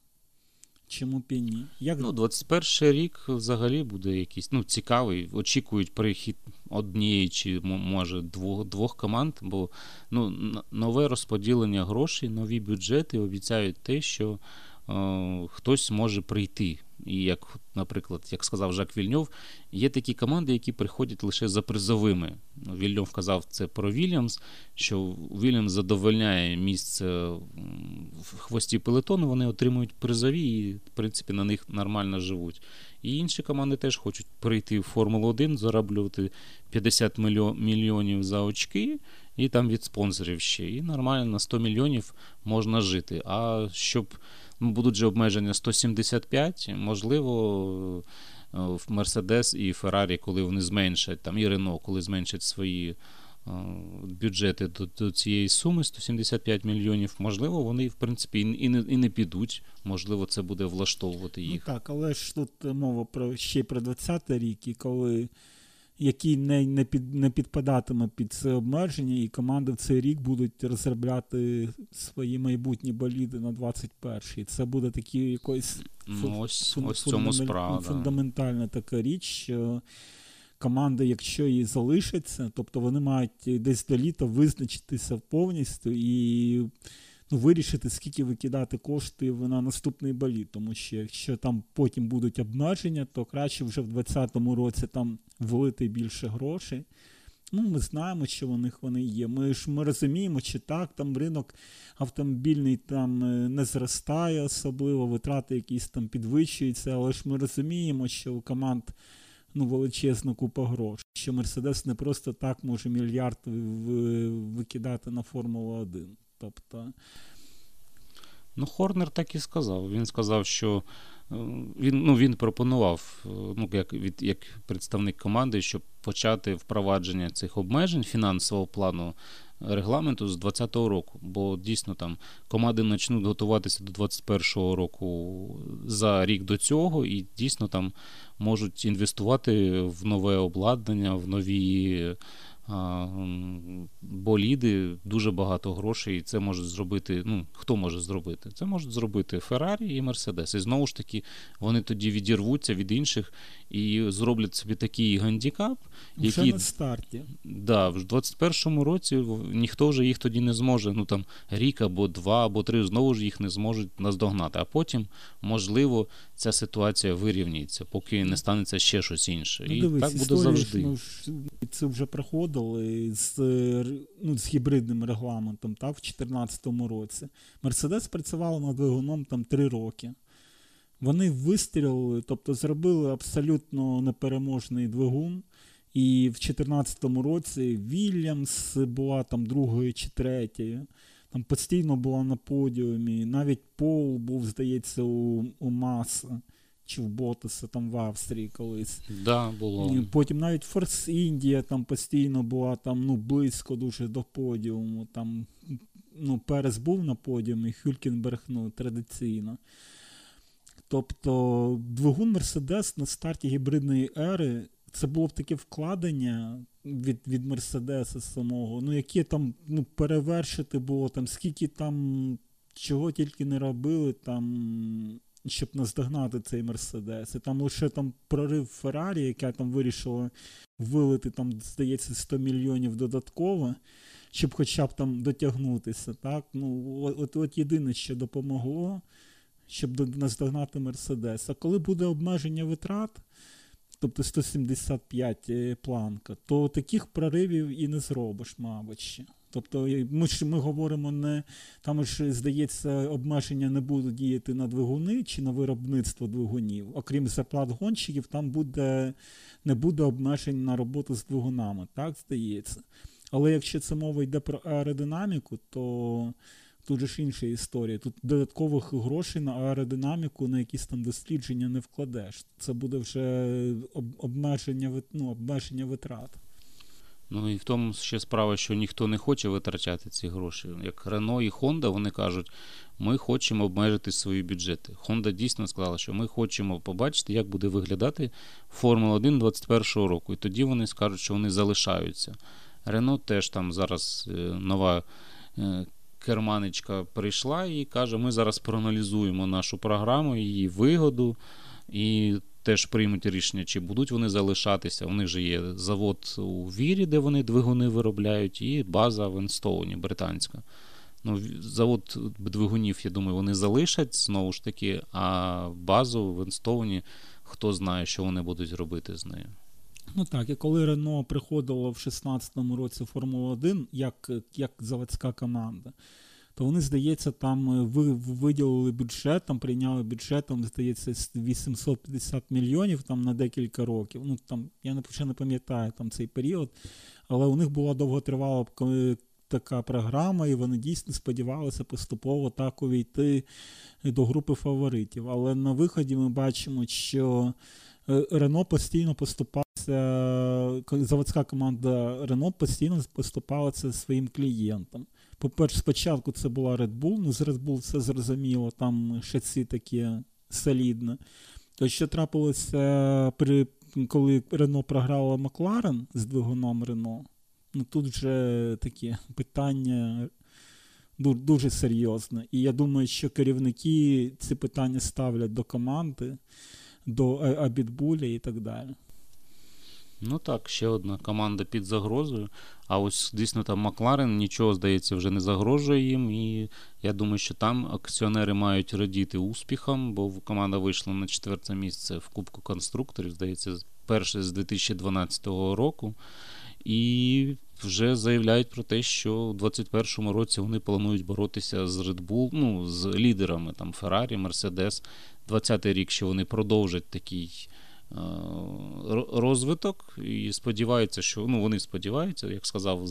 Чому б і ні? Як... Ну, 21 рік взагалі буде якийсь ну, цікавий. Очікують перехід однієї чи може двох двох команд, бо ну, нове розподілення грошей, нові бюджети обіцяють те, що е, хтось може прийти. І як, наприклад, як сказав Жак Вільньов, є такі команди, які приходять лише за призовими. Вільньов казав це про Вільямс, що Вільямс задовольняє місце в хвості пелетону, вони отримують призові і, в принципі, на них нормально живуть. І інші команди теж хочуть прийти в Формулу 1, зароблювати 50 мільйонів за очки, і там від спонсорів ще. І нормально на 100 мільйонів можна жити. А щоб будуть же обмеження 175, можливо, е, в Мерседес і Феррарі, коли вони зменшать, там і Рено, коли зменшать свої е, бюджети до, до цієї суми 175 мільйонів, можливо, вони, в принципі, і не, і не підуть. Можливо, це буде влаштовувати ну їх. Ну Так, але ж тут мова про ще про 20 рік, і коли який не не, під, не підпадатиме під це обмеження, і команди в цей рік будуть розробляти свої майбутні боліди на 21-й. Це буде такі якось ну, ось, фун, ось цьому справа, фундаментальна така річ, що команда, якщо її залишиться, тобто вони мають десь до літа визначитися повністю і ну, вирішити, скільки викидати кошти на наступний боліт. Тому що якщо там потім будуть обмеження, то краще вже в 2020 році там влити більше грошей. Ну, Ми знаємо, що у них вони є. Ми ж ми розуміємо, чи так, там ринок автомобільний там е, не зростає, особливо витрати якісь там підвищуються, але ж ми розуміємо, що у команд ну, величезна купа грошей, що Мерседес не просто так може мільярд викидати на Формулу 1. Тобто. Ну, Хорнер так і сказав. Він сказав, що е, він ну, він пропонував, е, ну, як від, як представник команди, щоб почати впровадження цих обмежень фінансового плану регламенту з 2020 року. Бо дійсно там команди почнуть готуватися до 2021 року за рік до цього, і дійсно там можуть інвестувати в нове обладнання, в нові боліди, дуже багато грошей, і це може зробити. Ну, хто може зробити? Це можуть зробити Феррарі і Мерседес. І знову ж таки, вони тоді відірвуться від інших і зроблять собі такий гандікап, який на старті. Да, в 21-му році ніхто вже їх тоді не зможе. Ну там рік або два, або три знову ж їх не зможуть наздогнати. А потім, можливо, ця ситуація вирівнюється, поки не станеться ще щось інше. Ну, і так буде завжди. Ми це вже проходили з ну, з гібридним регламентом так, в 2014 році. Мерседес працював над двигуном там три роки. Вони вистрілили, тобто зробили абсолютно непереможний двигун. І в 2014 році Вільямс була там другою чи третьою. Там постійно була на подіумі. Навіть поул був, здається, у у Маса чи в Ботаса там в Австрії колись. Да, було. Потім навіть Форс Індія там постійно була там, ну, близько дуже до подіуму. Там, ну, Перес був на подіумі, Хюлькенберг ну, традиційно. Тобто двигун Мерседес на старті гібридної ери це було б таке вкладення від від Мерседеса самого, ну яке там ну, перевершити було, там скільки там чого тільки не робили, там, щоб наздогнати цей Мерседес. І там лише там прорив Феррарі, яка там вирішила вилити, там, здається, 100 мільйонів додатково, щоб хоча б там дотягнутися. так, ну, От от єдине, що допомогло, щоб наздогнати Мерседес. А коли буде обмеження витрат тобто 175 е, планка, то таких проривів і не зробиш, мабуть. Тобто ми ж ми говоримо не там ж здається, обмеження не будуть діяти на двигуни чи на виробництво двигунів. Окрім зарплат гонщиків, там буде не буде обмежень на роботу з двигунами, так здається. Але якщо це мова йде про аеродинаміку, то Тут же ж інша історія. Тут додаткових грошей на аеродинаміку, на якісь там дослідження не вкладеш. Це буде вже обмеження ну, обмеження витрат. Ну і в тому ще справа, що ніхто не хоче витрачати ці гроші. Як Рено і Honda, вони кажуть, ми хочемо обмежити свої бюджети. Honda дійсно сказала, що ми хочемо побачити, як буде виглядати Формула 1 2021 року. І тоді вони скажуть, що вони залишаються. Рено теж там зараз е, нова. Е, керманичка прийшла і каже: ми зараз проаналізуємо нашу програму, її вигоду, і теж приймуть рішення, чи будуть вони залишатися. У них же є завод у Вірі, де вони двигуни виробляють, і база в Енстоуні, британська. Ну, Завод двигунів, я думаю, вони залишать знову ж таки, а базу в Енстоуні, хто знає, що вони будуть робити з нею. Ну так, і коли Рено приходило в 16-му році Формула 1 як як заводська команда, то вони, здається, там е, виділили бюджет, там прийняли бюджет, там, здається, 850 мільйонів там на декілька років. Ну там я не не пам'ятаю там цей період, але у них була довготривала така програма, і вони дійсно сподівалися поступово так увійти до групи фаворитів. Але на виході ми бачимо, що. Рено постійно поступався, заводська команда Рено постійно поступалася своїм клієнтам. По-перше, спочатку це була Red Bull, ну з Red Bull все зрозуміло, там шаці такі солідне. То що трапилося, при, коли Рено програла Макларен з двигуном Рено, ну тут вже таке питання дуже серйозне. І я думаю, що керівники ці питання ставлять до команди до Абітбуля і так далі. Ну так, ще одна команда під загрозою. А ось дійсно там Макларен нічого, здається, вже не загрожує їм. І я думаю, що там акціонери мають радіти успіхам, бо команда вийшла на четверте місце в Кубку конструкторів, здається, перше з 2012 року. І вже заявляють про те, що у 2021 році вони планують боротися з Red Bull, ну, з лідерами там Ferrari, Mercedes. 20-й рік, що вони продовжать такий розвиток і сподіваються, що ну, вони сподіваються, як сказав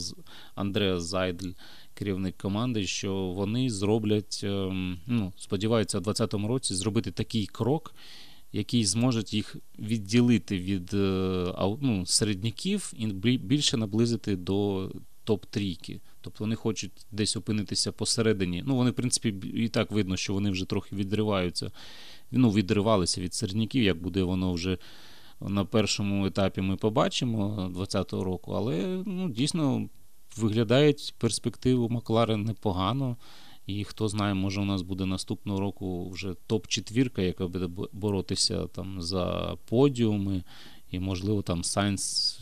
Андреа Зайдль, керівник команди, що вони зроблять, е, ну, сподіваються, у 2020 році зробити такий крок. Який зможе їх відділити від е, ну, середняків і більше наблизити до топ-трійки. Тобто вони хочуть десь опинитися посередині. Ну, вони, в принципі, і так видно, що вони вже трохи відриваються ну, відривалися від середняків, як буде воно вже на першому етапі ми побачимо 2020 року, але ну, дійсно виглядають перспективу Макларен непогано. І хто знає, може у нас буде наступного року вже топ-четвірка, яка буде боротися там за подіуми. І, можливо, там Сайнс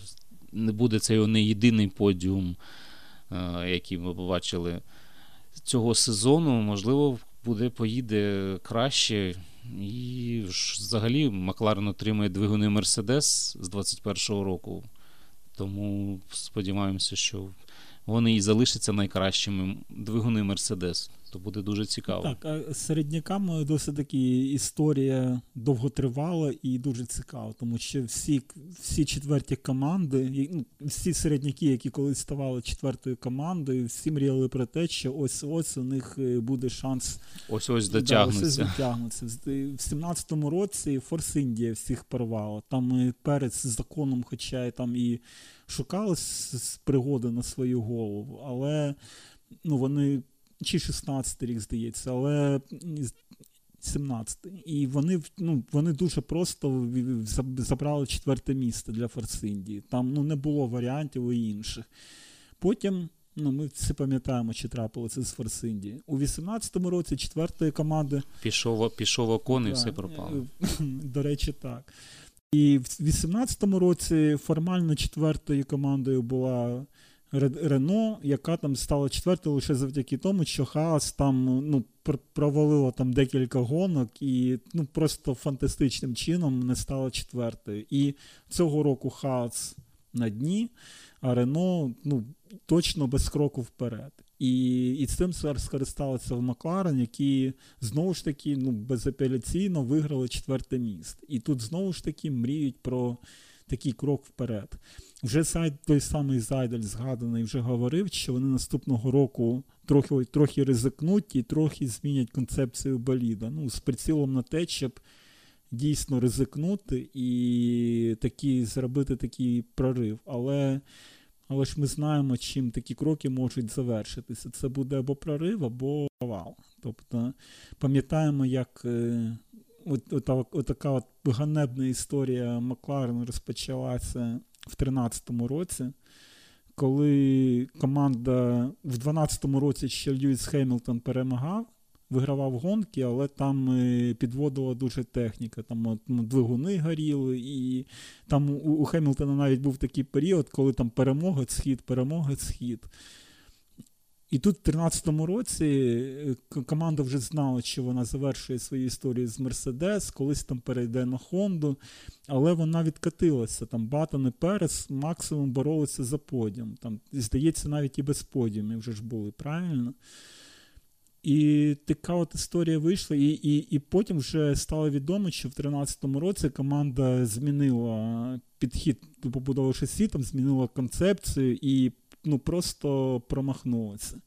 не буде це його не єдиний подіум, е, який ми побачили цього сезону. Можливо, буде поїде краще. І взагалі Макларен отримує двигуни Мерседес з 21-го року. Тому сподіваємося, що вони і залишаться найкращими двигуни Мерседес. То буде дуже цікаво. Так, а середняками досить таки історія довготривала і дуже цікава, тому що всі всі четверті команди, ну, всі середняки, які колись ставали четвертою командою, всі мріяли про те, що ось ось у них е, буде шанс ось ось дотягнуться. Да, дотягнуться. В 17-му році Форс Індія всіх порвала. Там перед сезоном, хоча там і шукали пригоди на свою голову, але ну, вони чи 16 рік, здається, але 17-й. І вони ну, вони дуже просто забрали четверте місце для Форсиндії. Там ну, не було варіантів і інших. Потім. Ну, ми всі пам'ятаємо, чи трапилося з Форсиндії. У 18-му році четвертої команди. Пішов пішов окон і все пропало. (laughs) До речі, так. І в 18-му році формально четвертою командою була Рено, яка там стала четвертою лише завдяки тому, що Хаас там ну, провалила там декілька гонок і ну, просто фантастичним чином не стала четвертою. І цього року Хаас на дні, а Рено ну, точно без кроку вперед. І і цим скористалися в Макларен, які знову ж таки ну, безапеляційно виграли четверте місце. І тут знову ж таки мріють про такий крок вперед. Вже сайт, той самий Зайдель згаданий вже говорив, що вони наступного року трохи трохи ризикнуть і трохи змінять концепцію боліда. Ну, з прицілом на те, щоб дійсно ризикнути і такі, зробити такий прорив. Але але ж ми знаємо, чим такі кроки можуть завершитися. Це буде або прорив, або провал. Тобто пам'ятаємо, як е, от, от, от така от ганебна історія Макларен розпочалася в 2013 році, коли команда в 2012 році ще Льюіс Хемілтон перемагав, вигравав гонки, але там е, підводила дуже техніка. Там от, ну, двигуни горіли, і там у, у Хемілтона навіть був такий період, коли там перемога, схід, перемога, схід. І тут в 2013 році е, команда вже знала, що вона завершує свою історію з Мерседес, колись там перейде на Хонду, але вона відкатилася. Там Батон і Перес максимум боролися за подіум. Там, Здається, навіть і без подіумів вже ж були, правильно? І така от історія вийшла, і і, і потім вже стало відомо, що в 2013 році команда змінила підхід до побудови шасі, там змінила концепцію і ну, просто промахнулася.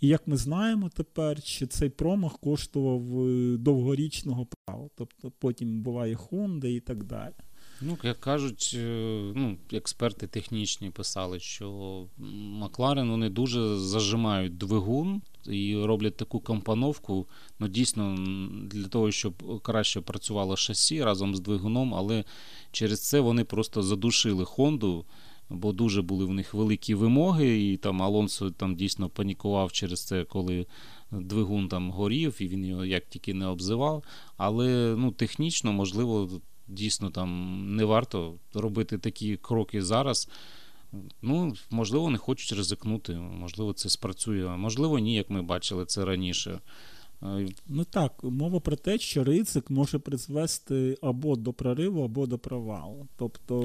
І як ми знаємо тепер, що цей промах коштував е, довгорічного права. Тобто потім була і і так далі. Ну, як кажуть, е, ну, експерти технічні писали, що Макларен вони дуже зажимають двигун і роблять таку компоновку. Ну, дійсно, для того, щоб краще працювало шасі разом з двигуном, але через це вони просто задушили Хонду бо дуже були в них великі вимоги, і там Алонсо там дійсно панікував через це, коли двигун там горів, і він його як тільки не обзивав. Але ну, технічно, можливо, дійсно там не варто робити такі кроки зараз. Ну, Можливо, не хочуть ризикнути, можливо, це спрацює, а можливо, ні, як ми бачили це раніше. Ну так, мова про те, що ризик може призвести або до прориву, або до провалу. Тобто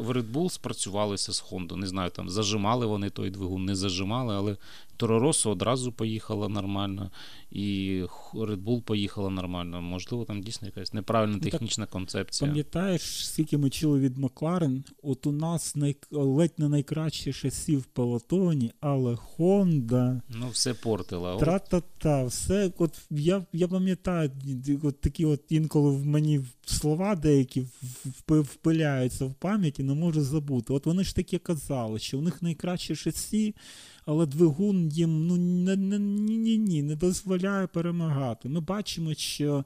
В Red Bull спрацювалися з Honda. Не знаю, там зажимали вони той двигун, не зажимали, але Тороросо одразу поїхала нормально, і Red Bull поїхала нормально. Можливо, там дійсно якась неправильна ну, технічна так, концепція. Пам'ятаєш, скільки ми чули від Макларен, от у нас най... ледь не найкраще шасі в пелотоні, але Honda... Ну, все портила. Тра-та-та, все. От я я пам'ятаю, от такі от інколи в мені слова деякі впиляються в пам'яті, не можу забути. От вони ж таки казали, що у них найкраще шасі але двигун їм ну, ні, ні, ні, не дозволяє перемагати. Ми бачимо, що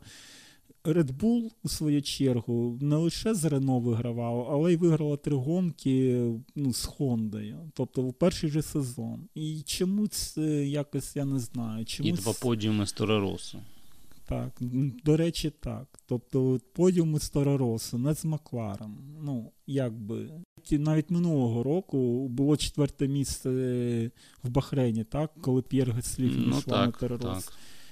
Red Bull, у свою чергу, не лише з Рено вигравав, але й виграла три гонки ну, з Хондою. Тобто в перший же сезон. І чому це якось я не знаю. Чому І два подіуми з Тореросу. Так, до речі, так. Тобто подіуми з Тореросу, не з Макларом. Ну, якби. Навіть минулого року було четверте місце в Бахрейні, так, коли П'єр Гаслі ну, на Торерос.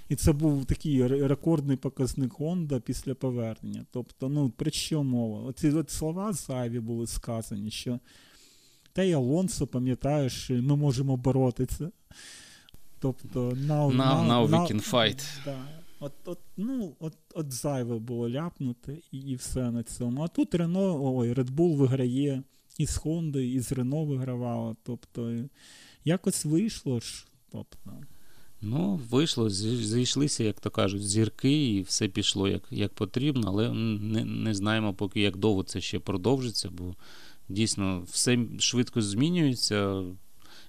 І це був такий рекордний показник Honda після повернення. Тобто, ну, про що мова? Оці от слова зайві були сказані, що та й Алонсо, пам'ятаєш, ми можемо боротися. Тобто, now, now, now, now we now, can fight. Да. От от, ну, от, от зайве було ляпнути і, і все на цьому. А тут Рено, ой, Red Bull виграє і з і з Рено вигравала. Тобто, якось вийшло ж. Тобто. Ну, вийшло, зійшлися, як то кажуть, зірки, і все пішло як як потрібно, але не не знаємо поки, як довго це ще продовжиться, бо дійсно все швидко змінюється.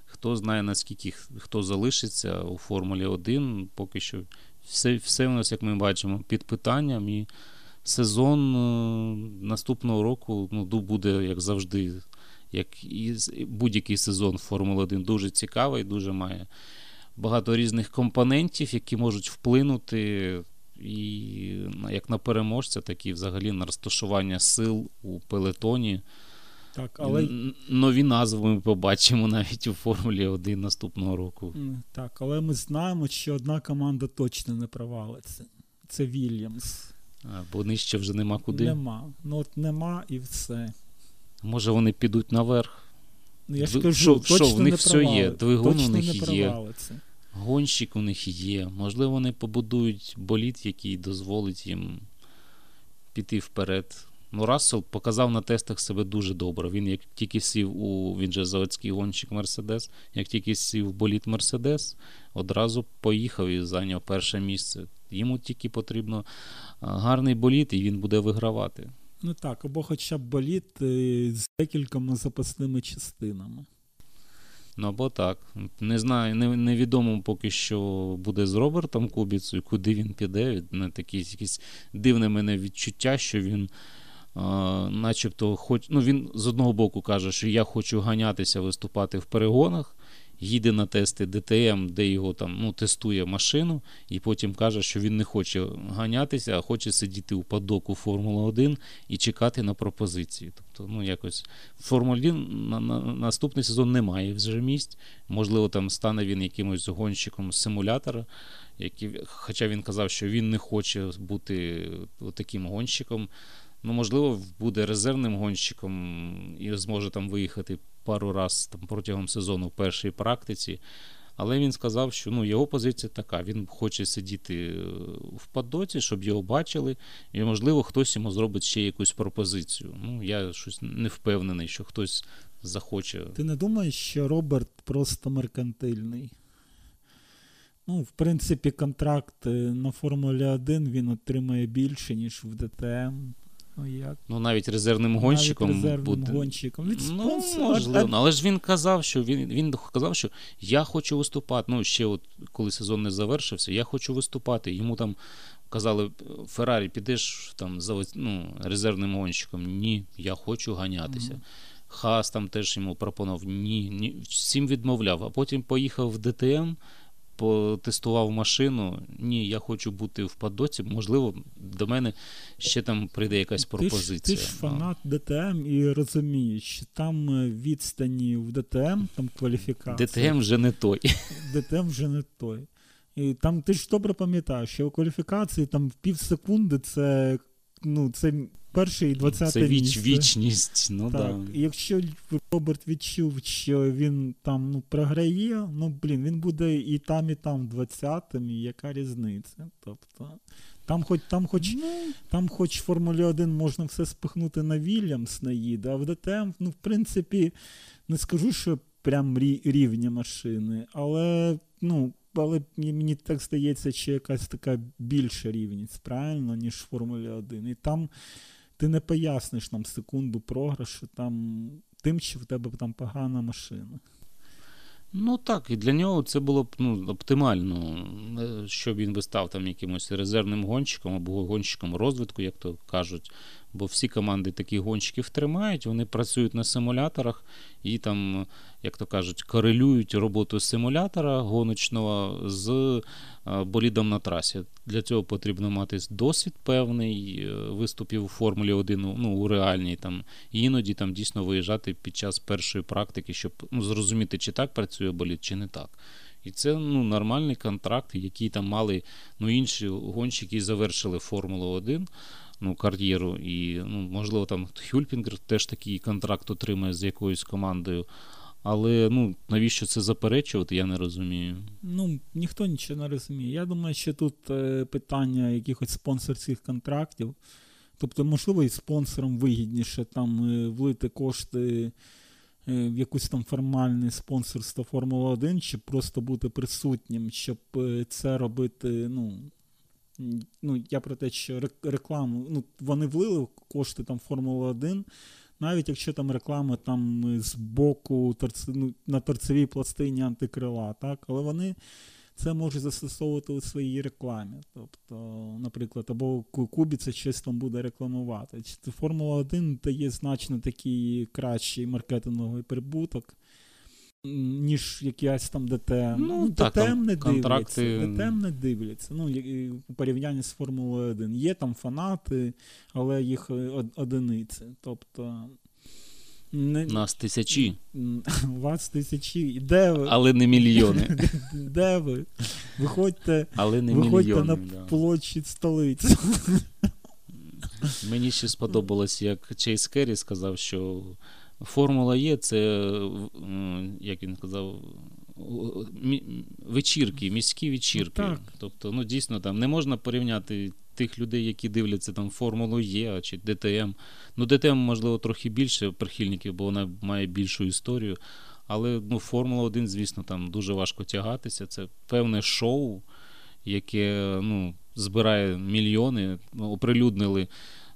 Хто знає, наскільки хто залишиться у Формулі 1, поки що все все у нас, як ми бачимо, під питанням. І сезон е, наступного року ну, буде, як завжди, як і будь-який сезон Формули 1 дуже цікавий, дуже має багато різних компонентів, які можуть вплинути і як на переможця, так і взагалі на розташування сил у пелетоні. Так, але... Нові назви ми побачимо навіть у Формулі 1 наступного року. Так, але ми знаємо, що одна команда точно не провалиться. Це Вільямс. Бо нижче вже нема куди. Нема. Ну от нема і все. Може вони підуть наверх. Ну, я ж кажу, що, точно в них не все є, двигун точно у них не є, гонщик у них є. Можливо, вони побудують боліт, який дозволить їм піти вперед. Ну, Рассел показав на тестах себе дуже добре. Він як тільки сів у він же заводський гонщик Мерседес, як тільки сів в боліт Мерседес, одразу поїхав і зайняв перше місце. Йому тільки потрібно гарний боліт, і він буде вигравати. Ну так, або хоча б боліт е, з декількома запасними частинами. Ну або так. Не знаю, не, невідомо поки що буде з Робертом Кубіцею, куди він піде. Не такі якісь дивне мене відчуття, що він. Uh, начебто, хоч, ну, він з одного боку каже, що я хочу ганятися, виступати в перегонах, їде на тести ДТМ, де його там ну, тестує машину, і потім каже, що він не хоче ганятися, а хоче сидіти у падоку Формули 1 і чекати на пропозиції. Тобто, ну, якось в Формулі 1 на, на, наступний сезон немає вже місць. Можливо, там стане він якимось гонщиком симулятора. Який, хоча він казав, що він не хоче бути таким гонщиком. Ну, можливо, буде резервним гонщиком і зможе там виїхати пару раз там, протягом сезону в першій практиці. Але він сказав, що ну, його позиція така: він хоче сидіти е, в падоці, щоб його бачили, і, можливо, хтось йому зробить ще якусь пропозицію. Ну, Я щось не впевнений, що хтось захоче. Ти не думаєш, що Роберт просто меркантильний? Ну, В принципі, контракт на Формулі 1 він отримає більше, ніж в ДТМ. Ну, як? ну навіть резервним гонщиком. Навіть резервним буде... гонщиком. Від ну, можливо. Але ж він казав, що він він казав, що я хочу виступати. Ну, ще от коли сезон не завершився, я хочу виступати. Йому там казали, Феррарі, підеш там за ну, резервним гонщиком. Ні, я хочу ганятися. Mm-hmm. Хас там теж йому пропонував ні, ні, всім відмовляв, а потім поїхав в ДТМ потестував машину. Ні, я хочу бути в падоці. Можливо, до мене ще там прийде якась пропозиція. Ти ж, ти ж фанат ДТМ і розумієш, там е, відстані в ДТМ, там кваліфікація. ДТМ вже не той. (laughs) ДТМ вже не той. І там ти ж добре пам'ятаєш, що у кваліфікації там в пів секунди це ну, це перше і двадцяте Це віч, вічність. ну так. да. Якщо Роберт відчув, що він там ну, програє, ну блін, він буде і там, і там двадцятим, і яка різниця? Тобто, там хоч там хоч, ну, там хоч в Формулі 1 можна все спихнути на Вільямс наїде, а в ДТМ, ну, в принципі, не скажу, що прям рівні машини, але ну, але мені так здається, що якась така більша рівність, правильно, ніж в Формулі 1. І там ти не поясниш нам секунду програшу там, тим, що в тебе там погана машина. Ну так, і для нього це було б ну, оптимально, е, щоб він би став там якимось резервним гонщиком або гонщиком розвитку, як то кажуть. Бо всі команди таких гонщиків тримають, вони працюють на симуляторах і там, як то кажуть, корелюють роботу симулятора гоночного з е, болідом на трасі. Для цього потрібно мати досвід певний е, виступів у Формулі 1 ну, у реальній там, іноді там дійсно виїжджати під час першої практики, щоб ну, зрозуміти, чи так працює болід, чи не так. І це ну, нормальний контракт, який там мали ну, інші гонщики, які завершили Формулу 1 ну, кар'єру. І, ну, можливо, там Хюльпінгер теж такий контракт отримає з якоюсь командою. Але ну, навіщо це заперечувати, я не розумію. Ну, ніхто нічого не розуміє. Я думаю, що тут е, питання якихось спонсорських контрактів. Тобто, можливо, і спонсорам вигідніше там е, влити кошти е, в якусь там формальне спонсорство Формула 1, щоб просто бути присутнім, щоб це робити, ну, ну, я про те, що рекламу, ну, вони влили кошти там Формула 1, навіть якщо там реклама там з боку торц, ну, на торцевій пластині антикрила, так, але вони це можуть застосовувати у своїй рекламі. Тобто, наприклад, або Кубіця щось там буде рекламувати. Формула 1 дає значно такий кращий маркетинговий прибуток ніж якась там ДТМ. Ну, ну так, ДТМ не контракти... дивляться. ДТМ не дивляться. Ну, у порівнянні з Формулою 1. Є там фанати, але їх одиниці. Тобто. Не... Нас тисячі. (laughs) Вас тисячі. Де ви? Але не мільйони. (laughs) Де ви? Виходьте Але не виходьте мільйони, на да. площадь столиці. Мені ще сподобалось, як Чейз Керрі сказав, що Формула Є це, як він казав, вечірки, міські вечірки. Ну, так. Тобто, ну дійсно там не можна порівняти тих людей, які дивляться там Формулу Є чи ДТМ. Ну, ДТМ, можливо, трохи більше прихильників, бо вона має більшу історію. Але ну, Формула 1, звісно, там дуже важко тягатися. Це певне шоу, яке ну, збирає мільйони, ну, оприлюднили.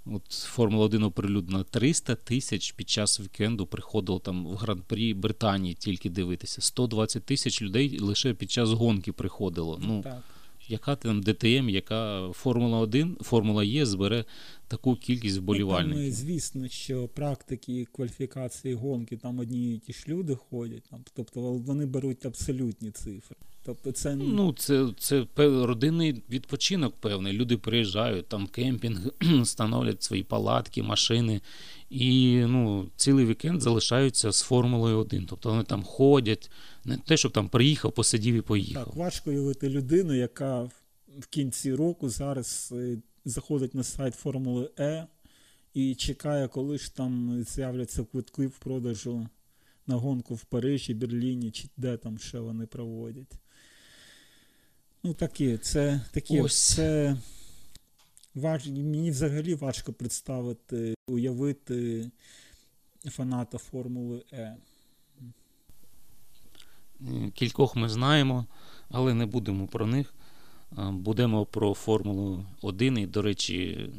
От Формула 1 оприлюднена 300 тисяч під час вікенду приходило там в гран-прі Британії тільки дивитися. 120 тисяч людей лише під час гонки приходило. Ну, так. Яка там ДТМ, яка Формула 1, Формула Є збере таку кількість вболівальників? Ну, там, звісно, що практики кваліфікації гонки там одні і ті ж люди ходять, там, тобто вони беруть абсолютні цифри. Тобто це ну це це родинний відпочинок певний. Люди приїжджають, там кемпінг, (clears throat) становлять свої палатки, машини, і ну, цілий вікенд залишаються з Формулою 1. Тобто вони там ходять, не те, щоб там приїхав, посидів і поїхав. Так, важко уявити людину, яка в кінці року зараз е, заходить на сайт Формули Е і чекає, коли ж там з'являться квитки в продажу на гонку в Парижі, Берліні, чи де там ще вони проводять. Ну, такі, це такі, Ось. це важ... мені взагалі важко представити, уявити фаната Формули Е. Кількох ми знаємо, але не будемо про них. Будемо про Формулу 1. І, до речі,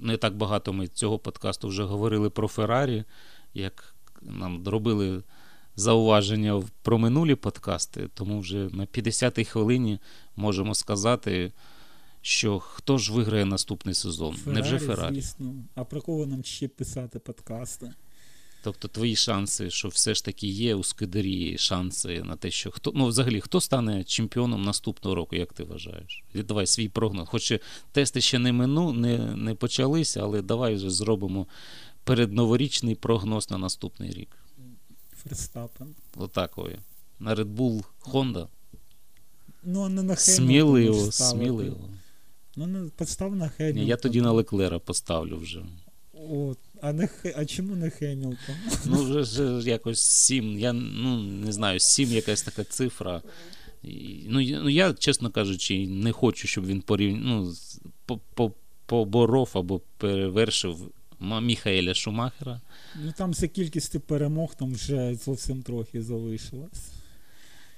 не так багато ми цього подкасту вже говорили про Феррарі, як нам робили зауваження про минулі подкасти, тому вже на 50-й хвилині можемо сказати, що хто ж виграє наступний сезон? Феррарі, Невже Феррарі? Звісно. А про кого нам ще писати подкасти? Тобто твої шанси, що все ж таки є у Скидері шанси на те, що хто ну взагалі хто стане чемпіоном наступного року, як ти вважаєш? Давай свій прогноз. Хоч тести ще не мину, не не почалися, але давай вже зробимо передноворічний прогноз на наступний рік. Ферстапен. Отакові. На Red Bull Honda. Ну, не на Сміливо, сміливо. Ну, не постав на Хемілтон. Я тоді на Леклера поставлю вже. От. А не а чому не Хемілтон? Ну, вже, вже якось сім. Я ну, не знаю, сім якась така цифра. Ну, ну я, чесно кажучи, не хочу, щоб він порівняв, ну, поборов або перевершив Міхаеля Шумахера. Ну там за кількістю перемог там вже зовсім трохи залишилось.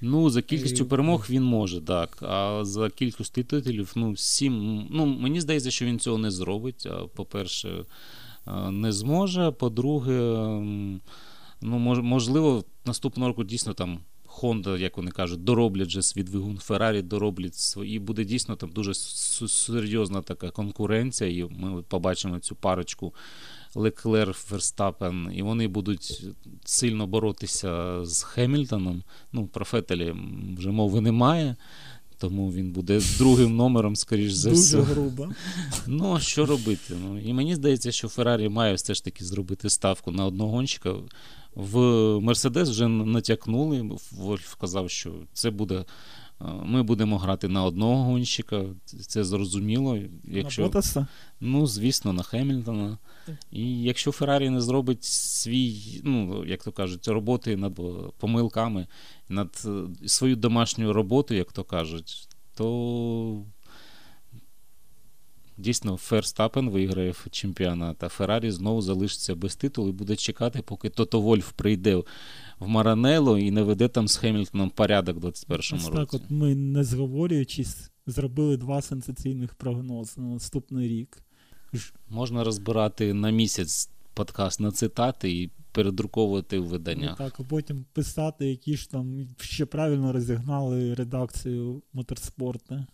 Ну, за кількістю перемог він може, так. А за кількістю титулів, ну, сім. Ну, мені здається, що він цього не зробить. По-перше, не зможе. По-друге, ну, можливо, наступного року дійсно там Honda, як вони кажуть, дороблять же свій двигун, Феррарі дороблять свої. Буде дійсно там дуже серйозна така конкуренція, і ми побачимо цю парочку Леклер Верстапен, і вони будуть сильно боротися з Хемільтоном. Ну, про Фетелі вже мови немає. Тому він буде другим номером, скоріш за все. Дуже грубо. Ну, а що робити? Ну, І мені здається, що Феррарі має все ж таки зробити ставку на одного гонщика. В Мерседес вже натякнули. Вольф казав, що це буде. Ми будемо грати на одного гонщика, це зрозуміло. Якщо, на Ботаса? Ну, звісно, на Хемільтона. І якщо Феррарі не зробить свій, ну, як то кажуть, роботи над помилками, над свою домашню роботу, як то кажуть, то дійсно Ферстапен виграє чемпіонат, а Феррарі знову залишиться без титулу і буде чекати, поки Тото Вольф прийде в Маранело і не веде там з Хемільтоном порядок в 21-му році. Так, от ми, не зговорюючись, зробили два сенсаційних прогнози на наступний рік. Можна розбирати на місяць подкаст на цитати і передруковувати в виданнях. Ну, так, а потім писати, які ж там ще правильно розігнали редакцію моторспорту.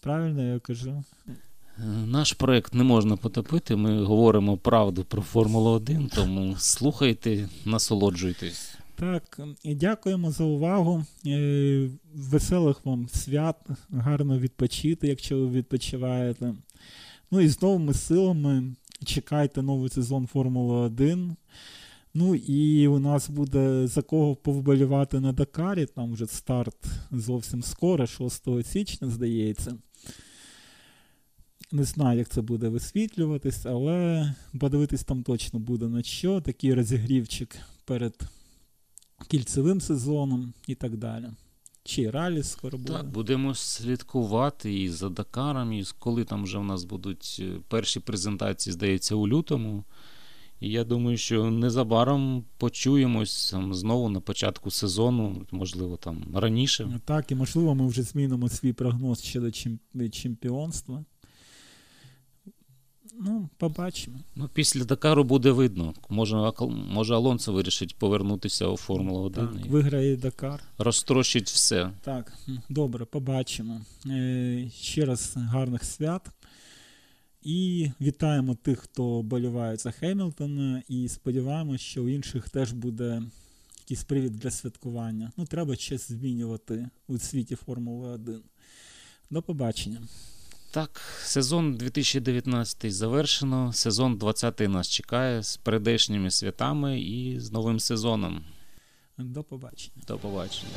Правильно я кажу? Наш проект не можна потопити. Ми говоримо правду про Формулу 1, тому слухайте, насолоджуйтесь. Так, дякуємо за увагу. Е, веселих вам свят, гарно відпочити, якщо ви відпочиваєте. Ну і з новими силами чекайте новий сезон Формули 1. Ну і у нас буде за кого повболівати на Дакарі. Там вже старт зовсім скоро, 6 січня, здається. Не знаю, як це буде висвітлюватись, але подивитись там точно буде на що. Такий розігрівчик перед кільцевим сезоном і так далі. Чи ралі скоро буде. Так, будемо слідкувати і за Дакаром, і коли там вже в нас будуть е, перші презентації, здається, у лютому. І я думаю, що незабаром почуємось там, знову на початку сезону, можливо, там раніше. Так, і можливо, ми вже змінимо свій прогноз щодо чемпіонства. Ну, побачимо. Ну, Після Дакару буде видно. Може, може Алонсо вирішить повернутися у Формулу 1. Так, Виграє Дакар. Розтрощить все. Так, добре, побачимо. Е, Ще раз гарних свят. І вітаємо тих, хто боліває за Хемілтона, і сподіваємося, що у інших теж буде якийсь привід для святкування. Ну, треба щось змінювати у світі Формули 1. До побачення. Так, сезон 2019 завершено. Сезон 20 нас чекає з передешніми святами і з новим сезоном. До побачення. До побачення.